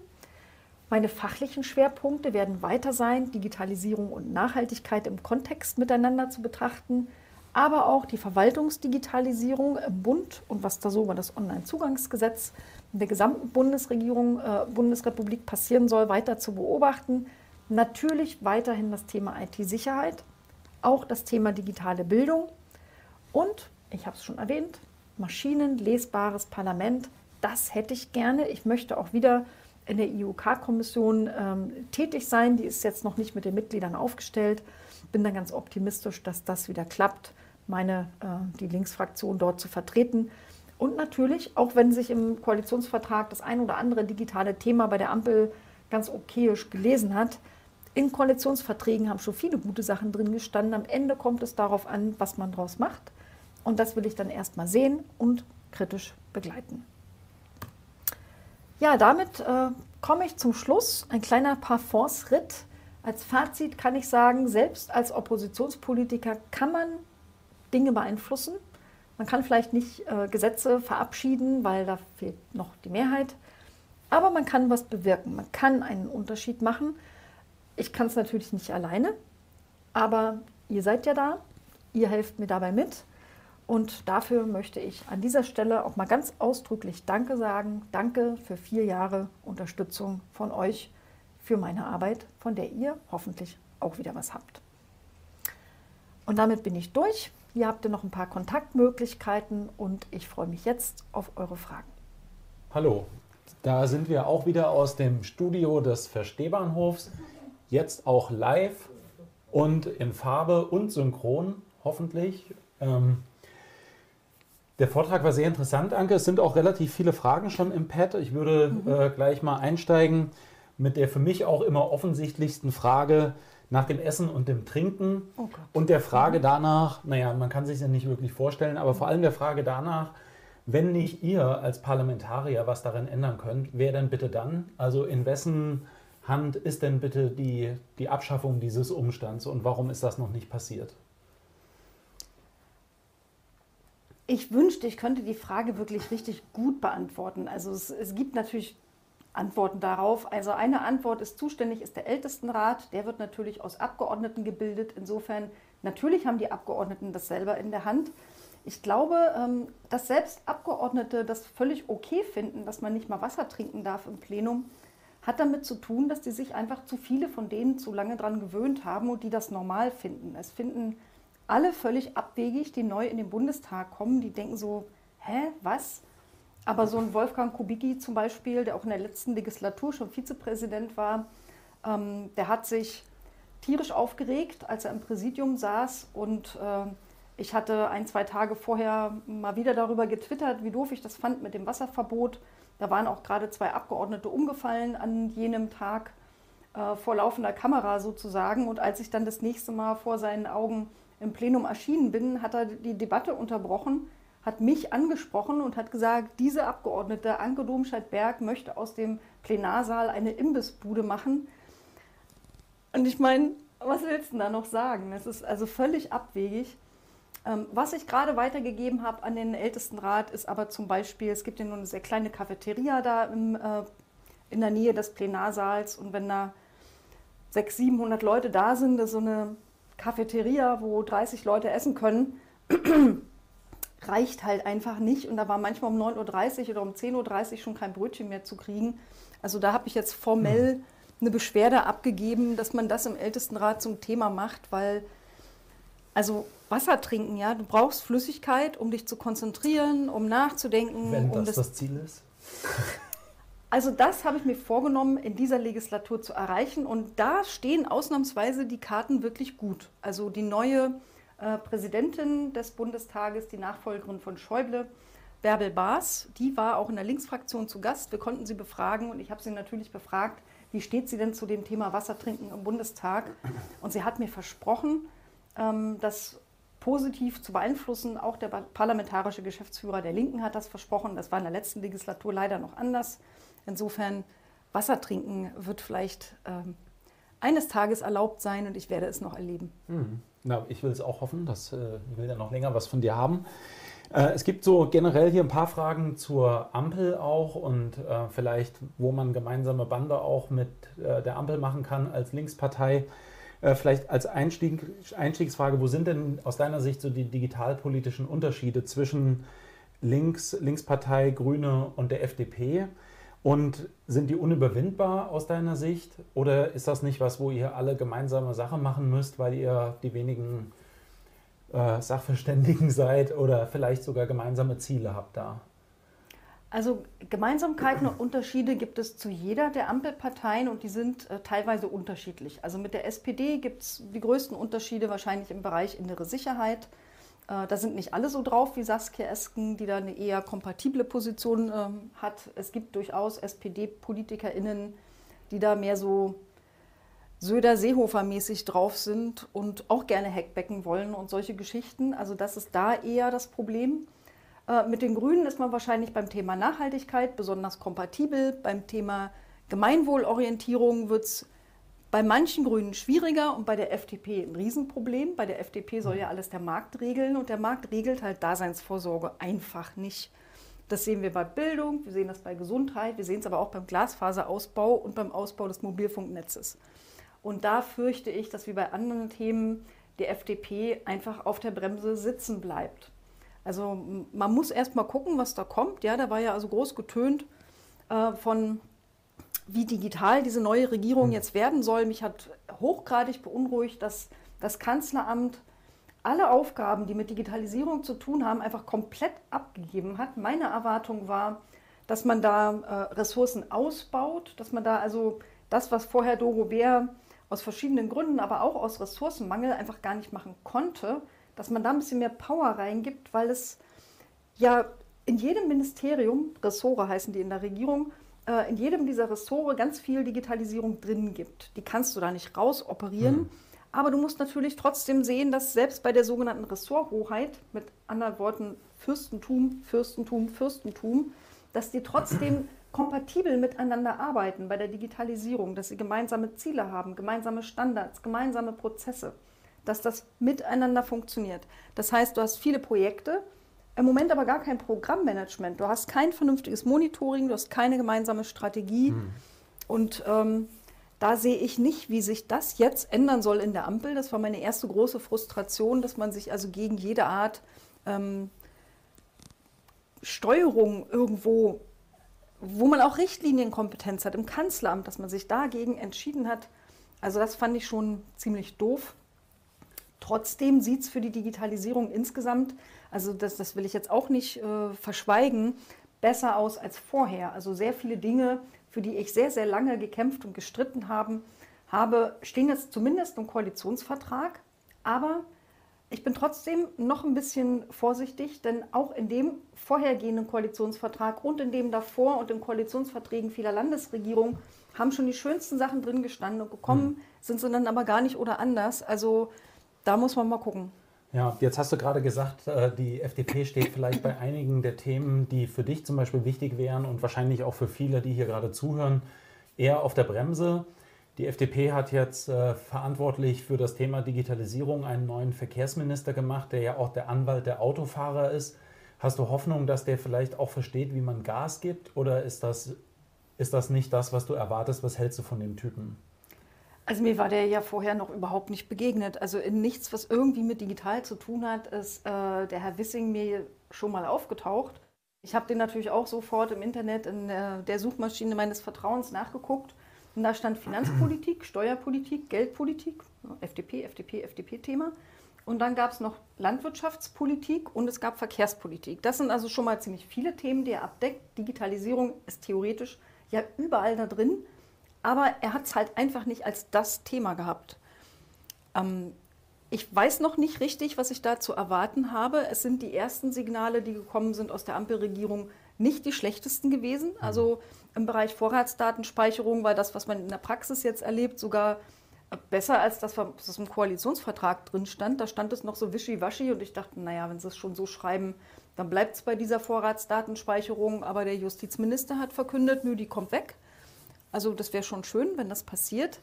Meine fachlichen Schwerpunkte werden weiter sein, Digitalisierung und Nachhaltigkeit im Kontext miteinander zu betrachten – aber auch die Verwaltungsdigitalisierung im Bund und was da so über das Onlinezugangsgesetz in der gesamten Bundesregierung, äh, Bundesrepublik passieren soll, weiter zu beobachten. Natürlich weiterhin das Thema IT-Sicherheit, auch das Thema digitale Bildung und, ich habe es schon erwähnt, maschinenlesbares Parlament. Das hätte ich gerne. Ich möchte auch wieder in der IUK-Kommission ähm, tätig sein. Die ist jetzt noch nicht mit den Mitgliedern aufgestellt. Bin dann ganz optimistisch, dass das wieder klappt meine, äh, die Linksfraktion dort zu vertreten. Und natürlich, auch wenn sich im Koalitionsvertrag das ein oder andere digitale Thema bei der Ampel ganz okayisch gelesen hat, in Koalitionsverträgen haben schon viele gute Sachen drin gestanden. Am Ende kommt es darauf an, was man daraus macht. Und das will ich dann erstmal sehen und kritisch begleiten. Ja, damit äh, komme ich zum Schluss. Ein kleiner Parforce-Ritt. Als Fazit kann ich sagen, selbst als Oppositionspolitiker kann man Dinge beeinflussen. Man kann vielleicht nicht äh, Gesetze verabschieden, weil da fehlt noch die Mehrheit. Aber man kann was bewirken. Man kann einen Unterschied machen. Ich kann es natürlich nicht alleine, aber ihr seid ja da. Ihr helft mir dabei mit. Und dafür möchte ich an dieser Stelle auch mal ganz ausdrücklich Danke sagen. Danke für vier Jahre Unterstützung von euch für meine Arbeit, von der ihr hoffentlich auch wieder was habt. Und damit bin ich durch. Hier habt ihr noch ein paar Kontaktmöglichkeiten und ich freue mich jetzt auf eure Fragen. Hallo, da sind wir auch wieder aus dem Studio des Verstehbahnhofs. Jetzt auch live und in Farbe und synchron, hoffentlich. Ähm, der Vortrag war sehr interessant, Anke. Es sind auch relativ viele Fragen schon im Pad. Ich würde mhm. äh, gleich mal einsteigen mit der für mich auch immer offensichtlichsten Frage nach dem Essen und dem Trinken oh und der Frage mhm. danach, naja, man kann sich ja nicht wirklich vorstellen, aber vor allem der Frage danach, wenn nicht ihr als Parlamentarier was daran ändern könnt, wer denn bitte dann? Also in wessen Hand ist denn bitte die, die Abschaffung dieses Umstands und warum ist das noch nicht passiert? Ich wünschte, ich könnte die Frage wirklich richtig gut beantworten. Also es, es, gibt natürlich Antworten darauf. Also eine Antwort ist zuständig ist der Ältestenrat. Der wird natürlich aus Abgeordneten gebildet. Insofern natürlich haben die Abgeordneten das selber in der Hand. Ich glaube, ähm, dass selbst Abgeordnete das völlig okay finden, dass man nicht mal Wasser trinken darf im Plenum, hat damit zu tun, dass die sich einfach zu viele von denen zu lange dran gewöhnt haben und die das normal finden. Es finden alle völlig abwegig, die neu in den Bundestag kommen, die denken so, hä, was? Aber so ein Wolfgang Kubicki zum Beispiel, der auch in der letzten Legislatur schon Vizepräsident war, ähm, der hat sich tierisch aufgeregt, als er im Präsidium saß. Und äh, ich hatte ein, zwei Tage vorher mal wieder darüber getwittert, wie doof ich das fand mit dem Wasserverbot. Da waren auch gerade zwei Abgeordnete umgefallen an jenem Tag äh, vor laufender Kamera sozusagen. Und als ich dann das nächste Mal vor seinen Augen im Plenum erschienen bin, hat er die Debatte unterbrochen, hat mich angesprochen und hat gesagt, diese Abgeordnete Anke Domscheit-Berg möchte aus dem Plenarsaal eine Imbissbude machen. Und ich meine, was willst du da noch sagen? Es ist also völlig abwegig. Ähm, was ich gerade weitergegeben habe an den Ältestenrat ist aber zum Beispiel, es gibt ja nur eine sehr kleine Cafeteria da im, äh, in der Nähe des Plenarsaals und wenn da 600, 700 Leute da sind, das ist so eine Cafeteria, wo 30 Leute essen können, reicht halt einfach nicht. Und da war manchmal um 9.30 Uhr oder um 10.30 Uhr schon kein Brötchen mehr zu kriegen. Also da habe ich jetzt formell hm. eine Beschwerde abgegeben, dass man das im Ältestenrat zum Thema macht, weil also Wasser trinken, ja, du brauchst Flüssigkeit, um dich zu konzentrieren, um nachzudenken. Wenn das um das, das Ziel ist. Also das habe ich mir vorgenommen, in dieser Legislatur zu erreichen. Und da stehen ausnahmsweise die Karten wirklich gut. Also die neue äh, Präsidentin des Bundestages, die Nachfolgerin von Schäuble, Bärbel Baas, die war auch in der Linksfraktion zu Gast. Wir konnten sie befragen und ich habe sie natürlich befragt, wie steht sie denn zu dem Thema Wassertrinken im Bundestag? Und sie hat mir versprochen, ähm, das positiv zu beeinflussen. Auch der parlamentarische Geschäftsführer der Linken hat das versprochen. Das war in der letzten Legislatur leider noch anders. Insofern, Wasser trinken wird vielleicht ähm, eines Tages erlaubt sein und ich werde es noch erleben. Mhm. Na, ich will es auch hoffen, dass, äh, ich will ja noch länger was von dir haben. Äh, es gibt so generell hier ein paar Fragen zur Ampel auch und äh, vielleicht, wo man gemeinsame Bande auch mit äh, der Ampel machen kann als Linkspartei. Äh, vielleicht als Einstieg, Einstiegsfrage, wo sind denn aus deiner Sicht so die digitalpolitischen Unterschiede zwischen Links, Linkspartei, Grüne und der FDP? Und sind die unüberwindbar aus deiner Sicht? Oder ist das nicht was, wo ihr alle gemeinsame Sachen machen müsst, weil ihr die wenigen äh, Sachverständigen seid oder vielleicht sogar gemeinsame Ziele habt da? Also Gemeinsamkeiten und Unterschiede gibt es zu jeder der Ampelparteien und die sind äh, teilweise unterschiedlich. Also mit der SPD gibt es die größten Unterschiede wahrscheinlich im Bereich innere Sicherheit. Äh, da sind nicht alle so drauf wie Saskia Esken, die da eine eher kompatible Position ähm, hat. Es gibt durchaus SPD-PolitikerInnen, die da mehr so Söder-Seehofer-mäßig drauf sind und auch gerne Heckbecken wollen und solche Geschichten. Also das ist da eher das Problem. Äh, mit den Grünen ist man wahrscheinlich beim Thema Nachhaltigkeit besonders kompatibel. Beim Thema Gemeinwohlorientierung wird es bei manchen Grünen schwieriger und bei der FDP ein Riesenproblem. Bei der FDP soll ja alles der Markt regeln und der Markt regelt halt Daseinsvorsorge einfach nicht. Das sehen wir bei Bildung, wir sehen das bei Gesundheit, wir sehen es aber auch beim Glasfaserausbau und beim Ausbau des Mobilfunknetzes. Und da fürchte ich, dass wie bei anderen Themen die FDP einfach auf der Bremse sitzen bleibt. Also man muss erst mal gucken, was da kommt. Ja, da war ja also groß getönt äh, von wie digital diese neue Regierung hm. jetzt werden soll. Mich hat hochgradig beunruhigt, dass das Kanzleramt alle Aufgaben, die mit Digitalisierung zu tun haben, einfach komplett abgegeben hat. Meine Erwartung war, dass man da äh, Ressourcen ausbaut, dass man da also das, was vorher Doro Bär aus verschiedenen Gründen, aber auch aus Ressourcenmangel einfach gar nicht machen konnte, dass man da ein bisschen mehr Power reingibt, weil es ja in jedem Ministerium, Ressort heißen die in der Regierung, äh, in jedem dieser Ressort ganz viel Digitalisierung drin gibt. Die kannst du da nicht rausoperieren. Mhm. Aber du musst natürlich trotzdem sehen, dass selbst bei der sogenannten Ressorthoheit, mit anderen Worten Fürstentum, Fürstentum, Fürstentum, dass die trotzdem kompatibel miteinander arbeiten bei der Digitalisierung, dass sie gemeinsame Ziele haben, gemeinsame Standards, gemeinsame Prozesse, dass das miteinander funktioniert. Das heißt, du hast viele Projekte, im Moment aber gar kein Programmmanagement. Du hast kein vernünftiges Monitoring, du hast keine gemeinsame Strategie. Hm. Und ähm, da sehe ich nicht, wie sich das jetzt ändern soll in der Ampel. Das war meine erste große Frustration, dass man sich also gegen jede Art ähm, Steuerung irgendwo, wo man auch Richtlinienkompetenz hat im Kanzleramt, dass man sich dagegen entschieden hat. Also das fand ich schon ziemlich doof. Trotzdem sieht es für die Digitalisierung insgesamt, also das, das will ich jetzt auch nicht äh, verschweigen, besser aus als vorher. Also sehr viele Dinge, für die ich sehr, sehr lange gekämpft und gestritten haben, habe, stehen jetzt zumindest im Koalitionsvertrag. Aber ich bin trotzdem noch ein bisschen vorsichtig, denn auch in dem vorhergehenden Koalitionsvertrag und in dem davor und in Koalitionsverträgen vieler Landesregierungen haben schon die schönsten Sachen drin gestanden und gekommen mhm. sind sie dann aber gar nicht oder anders. Also da muss man mal gucken. Ja, jetzt hast du gerade gesagt, äh, die FDP steht vielleicht bei einigen der Themen, die für dich zum Beispiel wichtig wären und wahrscheinlich auch für viele, die hier gerade zuhören, eher auf der Bremse. Die FDP hat jetzt äh, verantwortlich für das Thema Digitalisierung einen neuen Verkehrsminister gemacht, der ja auch der Anwalt der Autofahrer ist. Hast du Hoffnung, dass der vielleicht auch versteht, wie man Gas gibt? Oder ist das, ist das nicht das, was du erwartest? Was hältst du von dem Typen? Also mir war der ja vorher noch überhaupt nicht begegnet. Also in nichts, was irgendwie mit digital zu tun hat, ist äh, der Herr Wissing mir schon mal aufgetaucht. Ich habe den natürlich auch sofort im Internet in äh, der Suchmaschine meines Vertrauens nachgeguckt. Und da stand Finanzpolitik, Steuerpolitik, Geldpolitik, FDP, FDP, FDP-Thema. Und dann gab es noch Landwirtschaftspolitik und es gab Verkehrspolitik. Das sind also schon mal ziemlich viele Themen, die er abdeckt. Digitalisierung ist theoretisch ja überall da drin. Aber er hat es halt einfach nicht als das Thema gehabt. Ähm, ich weiß noch nicht richtig, was ich da zu erwarten habe. Es sind die ersten Signale, die gekommen sind aus der Ampelregierung, nicht die schlechtesten gewesen. Mhm. Also im Bereich Vorratsdatenspeicherung war das, was man in der Praxis jetzt erlebt, sogar besser als das, was im Koalitionsvertrag drin stand. Da stand es noch so wischiwaschi und ich dachte, naja, wenn sie es schon so schreiben, dann bleibt es bei dieser Vorratsdatenspeicherung. Aber der Justizminister hat verkündet, nö, die kommt weg. Also das wäre schon schön, wenn das passiert.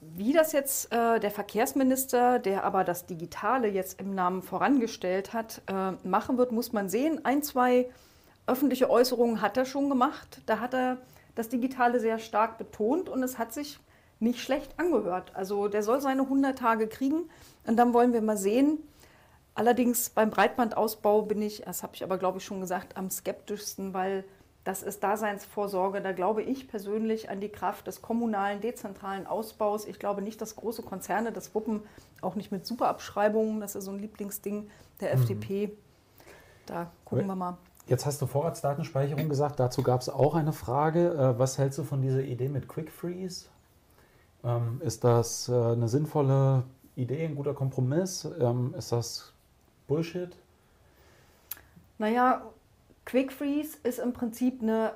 Wie das jetzt äh, der Verkehrsminister, der aber das Digitale jetzt im Namen vorangestellt hat, äh, machen wird, muss man sehen. Ein, zwei öffentliche Äußerungen hat er schon gemacht. Da hat er das Digitale sehr stark betont und es hat sich nicht schlecht angehört. Also der soll seine 100 Tage kriegen und dann wollen wir mal sehen. Allerdings beim Breitbandausbau bin ich, das habe ich aber glaube ich schon gesagt, am skeptischsten, weil das ist Daseinsvorsorge. Da glaube ich persönlich an die Kraft des kommunalen, dezentralen Ausbaus. Ich glaube nicht, dass große Konzerne das wuppen, auch nicht mit Superabschreibungen. Das ist so ein Lieblingsding der mhm. FDP. Da gucken wir mal. Jetzt hast du Vorratsdatenspeicherung gesagt. Dazu gab es auch eine Frage. Äh, was hältst du von dieser Idee mit Quick Freeze? Ähm, ist das äh, eine sinnvolle Idee, ein guter Kompromiss? Ähm, ist das Bullshit? Naja, Quick Freeze ist im Prinzip eine,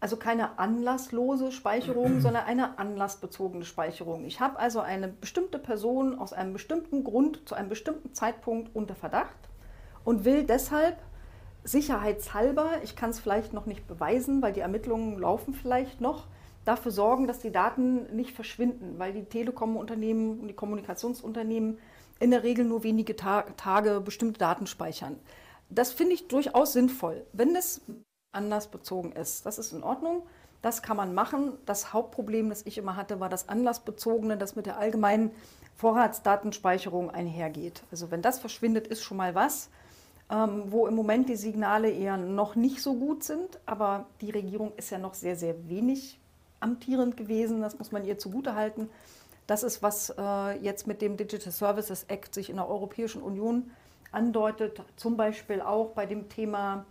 also keine anlasslose Speicherung, sondern eine anlassbezogene Speicherung. Ich habe also eine bestimmte Person aus einem bestimmten Grund zu einem bestimmten Zeitpunkt unter Verdacht und will deshalb sicherheitshalber, ich kann es vielleicht noch nicht beweisen, weil die Ermittlungen laufen vielleicht noch, dafür sorgen, dass die Daten nicht verschwinden, weil die Telekom-Unternehmen und die Kommunikationsunternehmen in der Regel nur wenige Ta Tage bestimmte Daten speichern. Das finde ich durchaus sinnvoll, wenn es anlassbezogen ist. Das ist in Ordnung. Das kann man machen. Das Hauptproblem, das ich immer hatte, war das Anlassbezogene, das mit der allgemeinen Vorratsdatenspeicherung einhergeht. Also wenn das verschwindet, ist schon mal was ähm, wo im Moment die Signale eher noch nicht so gut sind. Aber die Regierung ist ja noch sehr, sehr wenig amtierend gewesen. Das muss man ihr zugutehalten. Das ist, was äh, jetzt mit dem Digital Services Act sich in der Europäischen Union andeutet. Zum Beispiel auch bei dem Thema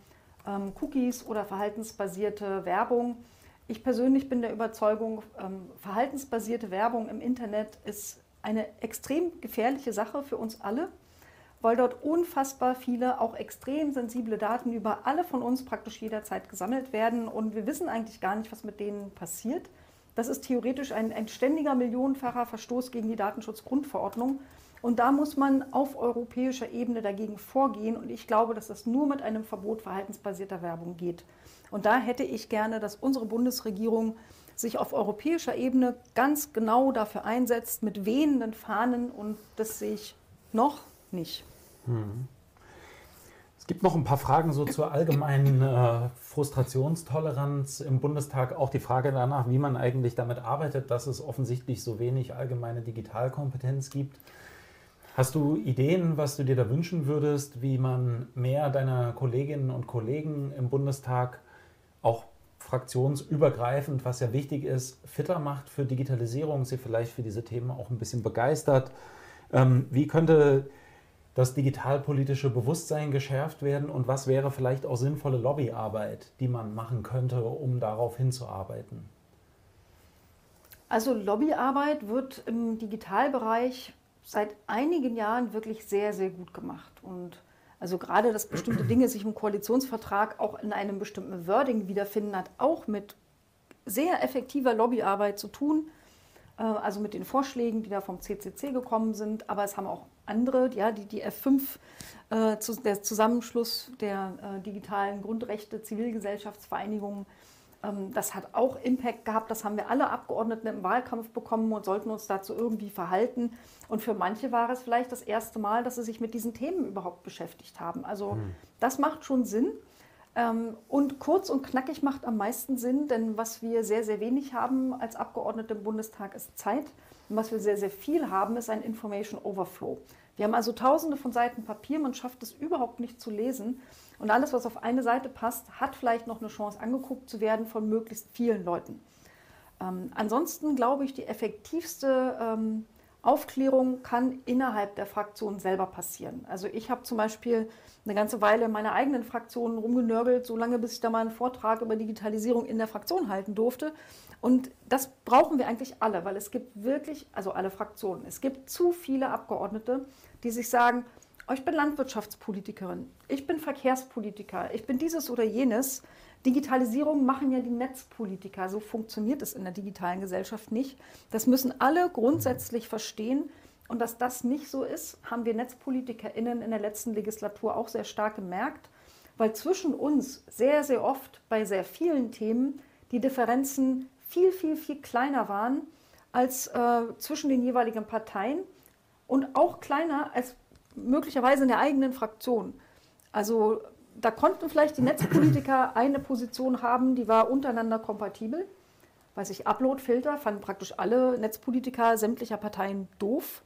ähm, Cookies oder verhaltensbasierte Werbung. Ich persönlich bin der Überzeugung, ähm, verhaltensbasierte Werbung im Internet ist eine extrem gefährliche Sache für uns alle weil dort unfassbar viele, auch extrem sensible Daten über alle von uns praktisch jederzeit gesammelt werden und wir wissen eigentlich gar nicht, was mit denen passiert. Das ist theoretisch ein, ein ständiger millionenfacher Verstoß gegen die Datenschutzgrundverordnung. Und da muss man auf europäischer Ebene dagegen vorgehen. Und ich glaube, dass das nur mit einem Verbot verhaltensbasierter Werbung geht. Und da hätte ich gerne, dass unsere Bundesregierung sich auf europäischer Ebene ganz genau dafür einsetzt, mit wehenden Fahnen. Und das sehe ich noch nicht. Hm. Es gibt noch ein paar Fragen so zur allgemeinen äh, Frustrationstoleranz im Bundestag. Auch die Frage danach, wie man eigentlich damit arbeitet, dass es offensichtlich so wenig allgemeine Digitalkompetenz gibt. Hast du Ideen, was du dir da wünschen würdest, wie man mehr deiner Kolleginnen und Kollegen im Bundestag auch fraktionsübergreifend, was ja wichtig ist, fitter macht für Digitalisierung, sie vielleicht für diese Themen auch ein bisschen begeistert? Ähm, wie könnte das digitalpolitische Bewusstsein geschärft werden und was wäre vielleicht auch sinnvolle Lobbyarbeit, die man machen könnte, um darauf hinzuarbeiten? Also Lobbyarbeit wird im Digitalbereich seit einigen Jahren wirklich sehr, sehr gut gemacht. Und also gerade, dass bestimmte Dinge sich im Koalitionsvertrag auch in einem bestimmten Wording wiederfinden, hat auch mit sehr effektiver Lobbyarbeit zu tun. Äh, also mit den Vorschlägen, die da vom CCC gekommen sind. Aber es haben auch andere, ja, die, die F5, äh, der Zusammenschluss der äh, digitalen Grundrechte, Zivilgesellschaftsvereinigungen, das hat auch Impact gehabt. Das haben wir alle Abgeordneten im Wahlkampf bekommen und sollten uns dazu irgendwie verhalten. Und für manche war es vielleicht das erste Mal, dass sie sich mit diesen Themen überhaupt beschäftigt haben. Also hm. das macht schon Sinn. Ähm, und kurz und knackig macht am meisten Sinn, denn was wir sehr, sehr wenig haben als Abgeordnete im Bundestag ist Zeit. Und was wir sehr, sehr viel haben, ist ein Information Overflow. Wir haben also tausende von Seiten Papier, man schafft es überhaupt nicht zu lesen. Und alles, was auf eine Seite passt, hat vielleicht noch eine Chance, angeguckt zu werden von möglichst vielen Leuten. Ähm, ansonsten glaube ich, die effektivste ähm, Aufklärung kann innerhalb der Fraktion selber passieren. Also ich habe zum Beispiel eine ganze Weile in meiner eigenen Fraktion rumgenörgelt, so lange bis ich da mal einen Vortrag über Digitalisierung in der Fraktion halten durfte. Und das brauchen wir eigentlich alle, weil es gibt wirklich, also alle Fraktionen, es gibt zu viele Abgeordnete, die sich sagen, oh, ich bin Landwirtschaftspolitikerin, ich bin Verkehrspolitiker, ich bin dieses oder jenes. Digitalisierung machen ja die Netzpolitiker. So funktioniert es in der digitalen Gesellschaft nicht. Das müssen alle grundsätzlich verstehen. Und dass das nicht so ist, haben wir NetzpolitikerInnen in der letzten Legislatur auch sehr stark gemerkt, weil zwischen uns sehr, sehr oft bei sehr vielen Themen die Differenzen viel, viel, viel kleiner waren als äh, zwischen den jeweiligen Parteien und auch kleiner als möglicherweise in der eigenen Fraktion. Also da konnten vielleicht die Netzpolitiker eine Position haben, die war untereinander kompatibel. Weiß ich, Upload-Filter fanden praktisch alle Netzpolitiker sämtlicher Parteien doof.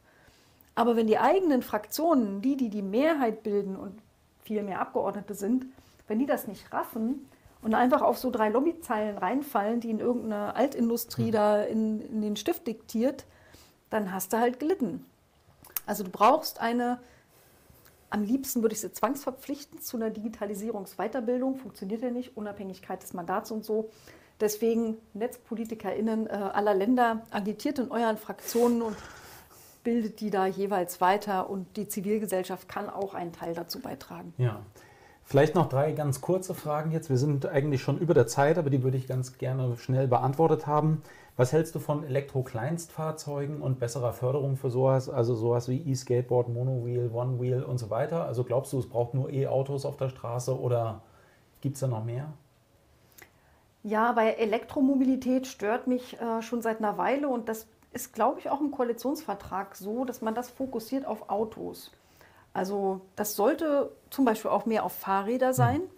Aber wenn die eigenen Fraktionen, die, die die Mehrheit bilden und viel mehr Abgeordnete sind, wenn die das nicht raffen und einfach auf so drei Lobbyzeilen reinfallen, die in irgendeine Altindustrie mhm. da in, in den Stift diktiert, dann hast du halt gelitten. Also du brauchst eine am liebsten würde ich sie zwangsverpflichten zu einer Digitalisierungsweiterbildung. Funktioniert ja nicht, Unabhängigkeit des Mandats und so. Deswegen NetzpolitikerInnen äh, aller Länder agitiert in euren Fraktionen und bildet die da jeweils weiter und die Zivilgesellschaft kann auch einen Teil dazu beitragen. Ja. Vielleicht noch drei ganz kurze Fragen jetzt. Wir sind eigentlich schon über der Zeit, aber die würde ich ganz gerne schnell beantwortet haben. Was hältst du von Elektro-Kleinstfahrzeugen und besserer Förderung für sowas? Also sowas wie E-Skateboard, Monowheel, One-Wheel und so weiter. Also glaubst du, es braucht nur E-Autos auf der Straße oder gibt es da noch mehr? Ja, bei Elektromobilität stört mich äh, schon seit einer Weile und das ist, glaube ich, auch im Koalitionsvertrag so, dass man das fokussiert auf Autos. Also das sollte zum Beispiel auch mehr auf Fahrräder sein. Mhm.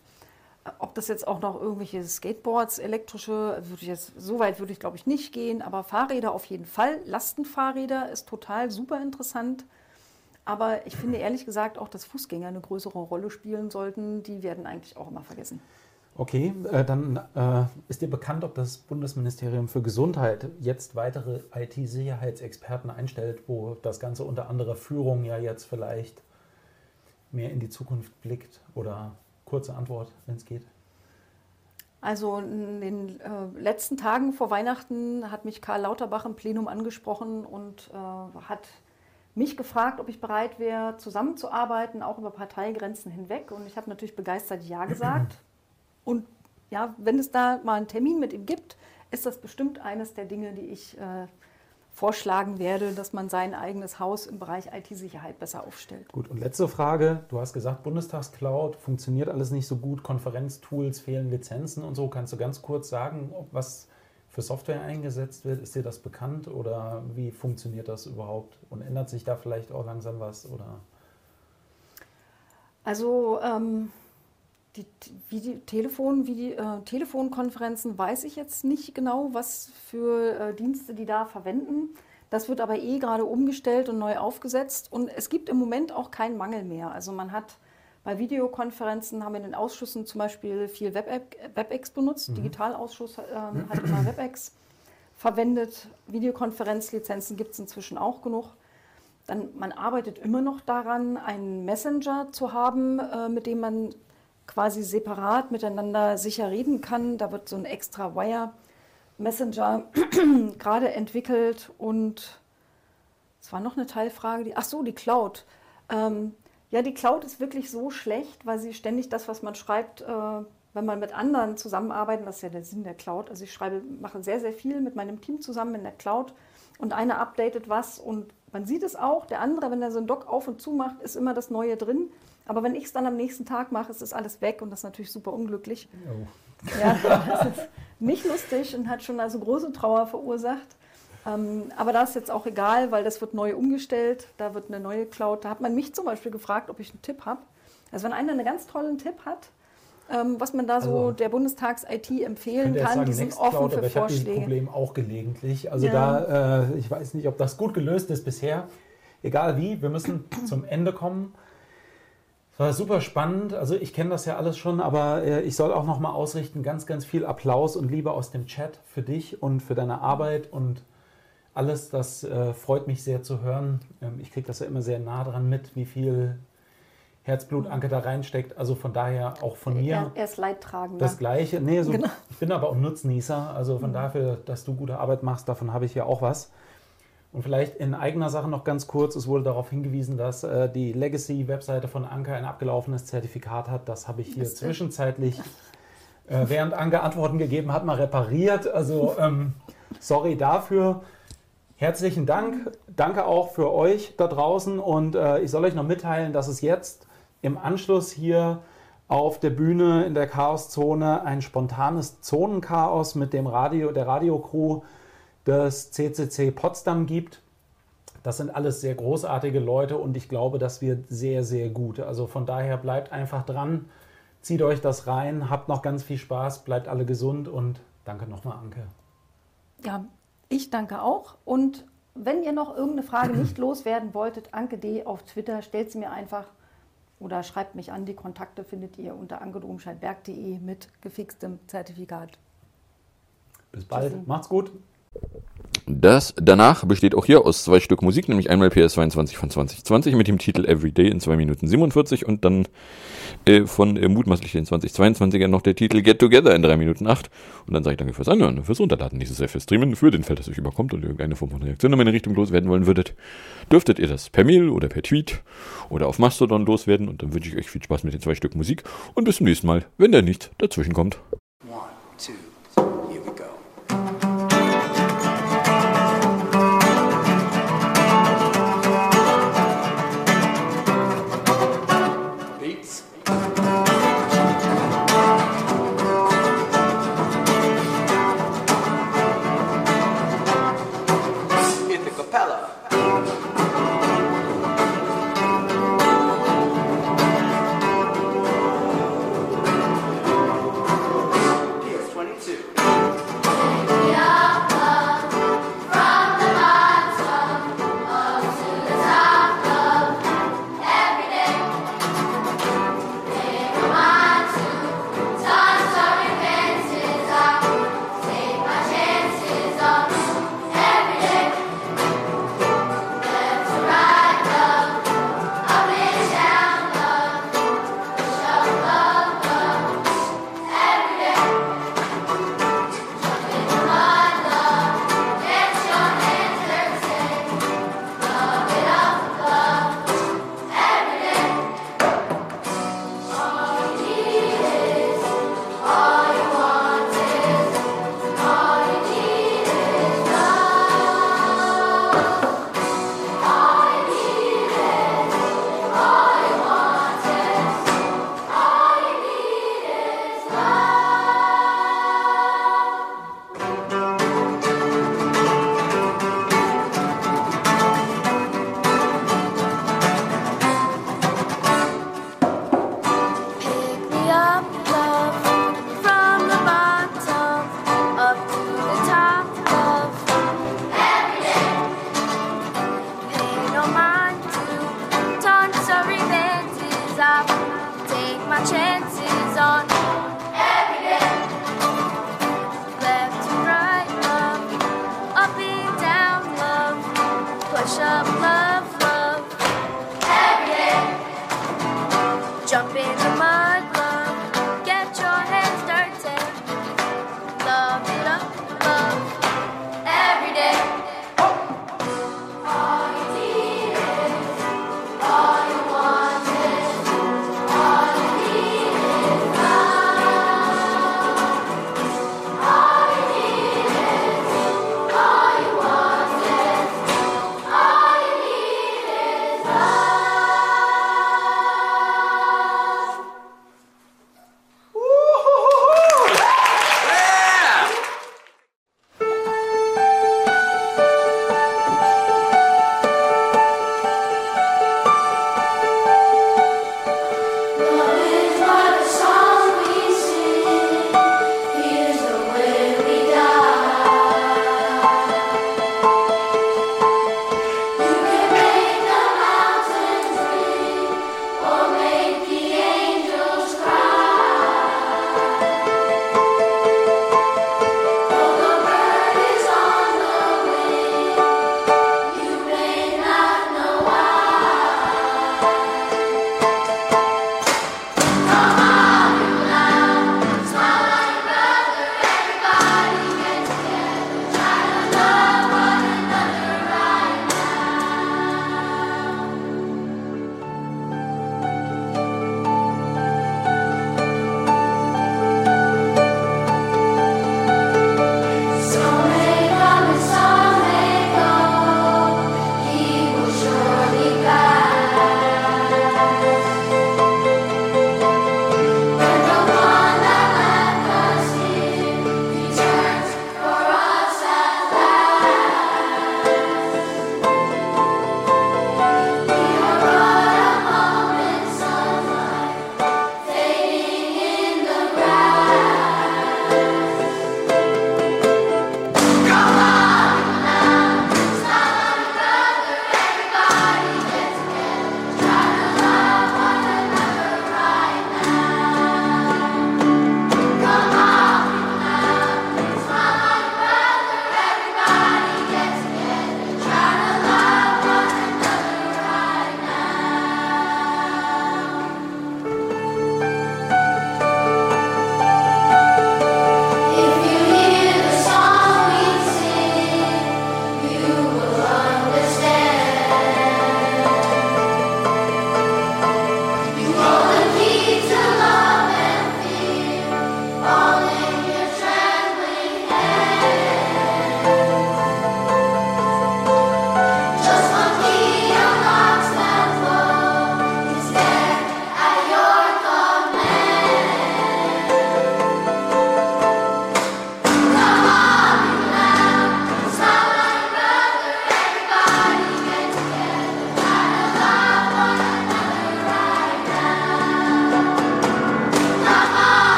Ob das jetzt auch noch irgendwelche Skateboards, elektrische, würde ich jetzt, so weit würde ich glaube ich nicht gehen, aber Fahrräder auf jeden Fall. Lastenfahrräder ist total super interessant. Aber ich finde ehrlich gesagt auch, dass Fußgänger eine größere Rolle spielen sollten. Die werden eigentlich auch immer vergessen. Okay, äh, dann äh, ist dir bekannt, ob das Bundesministerium für Gesundheit jetzt weitere IT-Sicherheitsexperten einstellt, wo das Ganze unter anderer Führung ja jetzt vielleicht mehr in die Zukunft blickt oder kurze Antwort, wenn es geht? Also in den äh, letzten Tagen vor Weihnachten hat mich Karl Lauterbach im Plenum angesprochen und äh, hat mich gefragt, ob ich bereit wäre, zusammenzuarbeiten, auch über Parteigrenzen hinweg. Und ich habe natürlich begeistert Ja gesagt. Und ja, wenn es da mal einen Termin mit ihm gibt, ist das bestimmt eines der Dinge, die ich äh, vorschlagen werde, dass man sein eigenes Haus im Bereich IT-Sicherheit besser aufstellt. Gut, und letzte Frage. Du hast gesagt, Bundestagscloud funktioniert alles nicht so gut, Konferenztools fehlen Lizenzen und so. Kannst du ganz kurz sagen, ob was für Software eingesetzt wird? Ist dir das bekannt oder wie funktioniert das überhaupt? Und ändert sich da vielleicht auch langsam was? Oder? Also ähm, die, wie die Telefon, wie die äh, Telefonkonferenzen weiß ich jetzt nicht genau, was für äh, Dienste die da verwenden. Das wird aber eh gerade umgestellt und neu aufgesetzt und es gibt im Moment auch keinen Mangel mehr. Also man hat bei Videokonferenzen haben wir in den Ausschüssen zum Beispiel viel WebEx benutzt. Mhm. Digitalausschuss äh, hat immer WebEx verwendet. Videokonferenzlizenzen gibt es inzwischen auch genug. Dann, man arbeitet immer noch daran, einen Messenger zu haben, äh, mit dem man quasi separat miteinander sicher reden kann. Da wird so ein extra Wire Messenger gerade entwickelt und es war noch eine Teilfrage, die, ach so, die Cloud. Ähm, ja, die Cloud ist wirklich so schlecht, weil sie ständig das, was man schreibt, äh, wenn man mit anderen zusammenarbeitet, das ist ja der Sinn der Cloud. Also ich schreibe, mache sehr, sehr viel mit meinem Team zusammen in der Cloud und einer updatet was und man sieht es auch, der andere, wenn er so ein Dock auf und zu macht, ist immer das Neue drin. Aber wenn ich es dann am nächsten Tag mache, ist das alles weg und das ist natürlich super unglücklich. Oh. Ja, das ist nicht lustig und hat schon also große Trauer verursacht. Ähm, aber da ist jetzt auch egal, weil das wird neu umgestellt. Da wird eine neue Cloud. Da hat man mich zum Beispiel gefragt, ob ich einen Tipp habe. Also wenn einer einen ganz tollen Tipp hat, ähm, was man da so also, der Bundestags-IT empfehlen kann, sagen, die sind offen Cloud, für aber ich Vorschläge. Ich habe Problem auch gelegentlich. Also ja. da, äh, ich weiß nicht, ob das gut gelöst ist bisher. Egal wie, wir müssen zum Ende kommen. War super spannend. Also ich kenne das ja alles schon, aber äh, ich soll auch noch mal ausrichten, ganz, ganz viel Applaus und Liebe aus dem Chat für dich und für deine Arbeit und alles. Das äh, freut mich sehr zu hören. Ähm, ich kriege das ja immer sehr nah dran mit, wie viel Herzblut Anke da reinsteckt. Also von daher auch von mir. Er, er ist leidtragend. Das Gleiche. Nee, so, genau. ich bin aber auch Nutznießer. Also von mhm. dafür, dass du gute Arbeit machst, davon habe ich ja auch was. Und vielleicht in eigener Sache noch ganz kurz, es wurde darauf hingewiesen, dass äh, die Legacy-Webseite von Anke ein abgelaufenes Zertifikat hat. Das habe ich hier Bist zwischenzeitlich, äh, während Anke Antworten gegeben hat, mal repariert. Also ähm, sorry dafür. Herzlichen Dank. Danke auch für euch da draußen. Und äh, ich soll euch noch mitteilen, dass es jetzt im Anschluss hier auf der Bühne in der Chaoszone ein spontanes Zonenchaos mit dem Radio, der Radiocrew das CCC Potsdam gibt. Das sind alles sehr großartige Leute und ich glaube, das wird sehr, sehr gut. Also von daher bleibt einfach dran, zieht euch das rein, habt noch ganz viel Spaß, bleibt alle gesund und danke nochmal, Anke. Ja, ich danke auch und wenn ihr noch irgendeine Frage nicht loswerden wolltet, Anke D. auf Twitter, stellt sie mir einfach oder schreibt mich an. Die Kontakte findet ihr unter ankedomscheidberg.de mit gefixtem Zertifikat. Bis bald. Tschüssi. Macht's gut. Das danach besteht auch hier aus zwei Stück Musik, nämlich einmal PS22 von 2020 mit dem Titel Everyday in 2 Minuten 47 und dann äh, von äh, mutmaßlich den 2022er noch der Titel Get Together in 3 Minuten 8. Und dann sage ich danke fürs Anhören, fürs Runterladen dieses fürs Streamen, für den Fall, dass euch überkommt und irgendeine Form von Reaktion in meine Richtung loswerden wollen würdet. Dürftet ihr das per Mail oder per Tweet oder auf Mastodon loswerden und dann wünsche ich euch viel Spaß mit den zwei Stück Musik und bis zum nächsten Mal, wenn da nichts dazwischen kommt.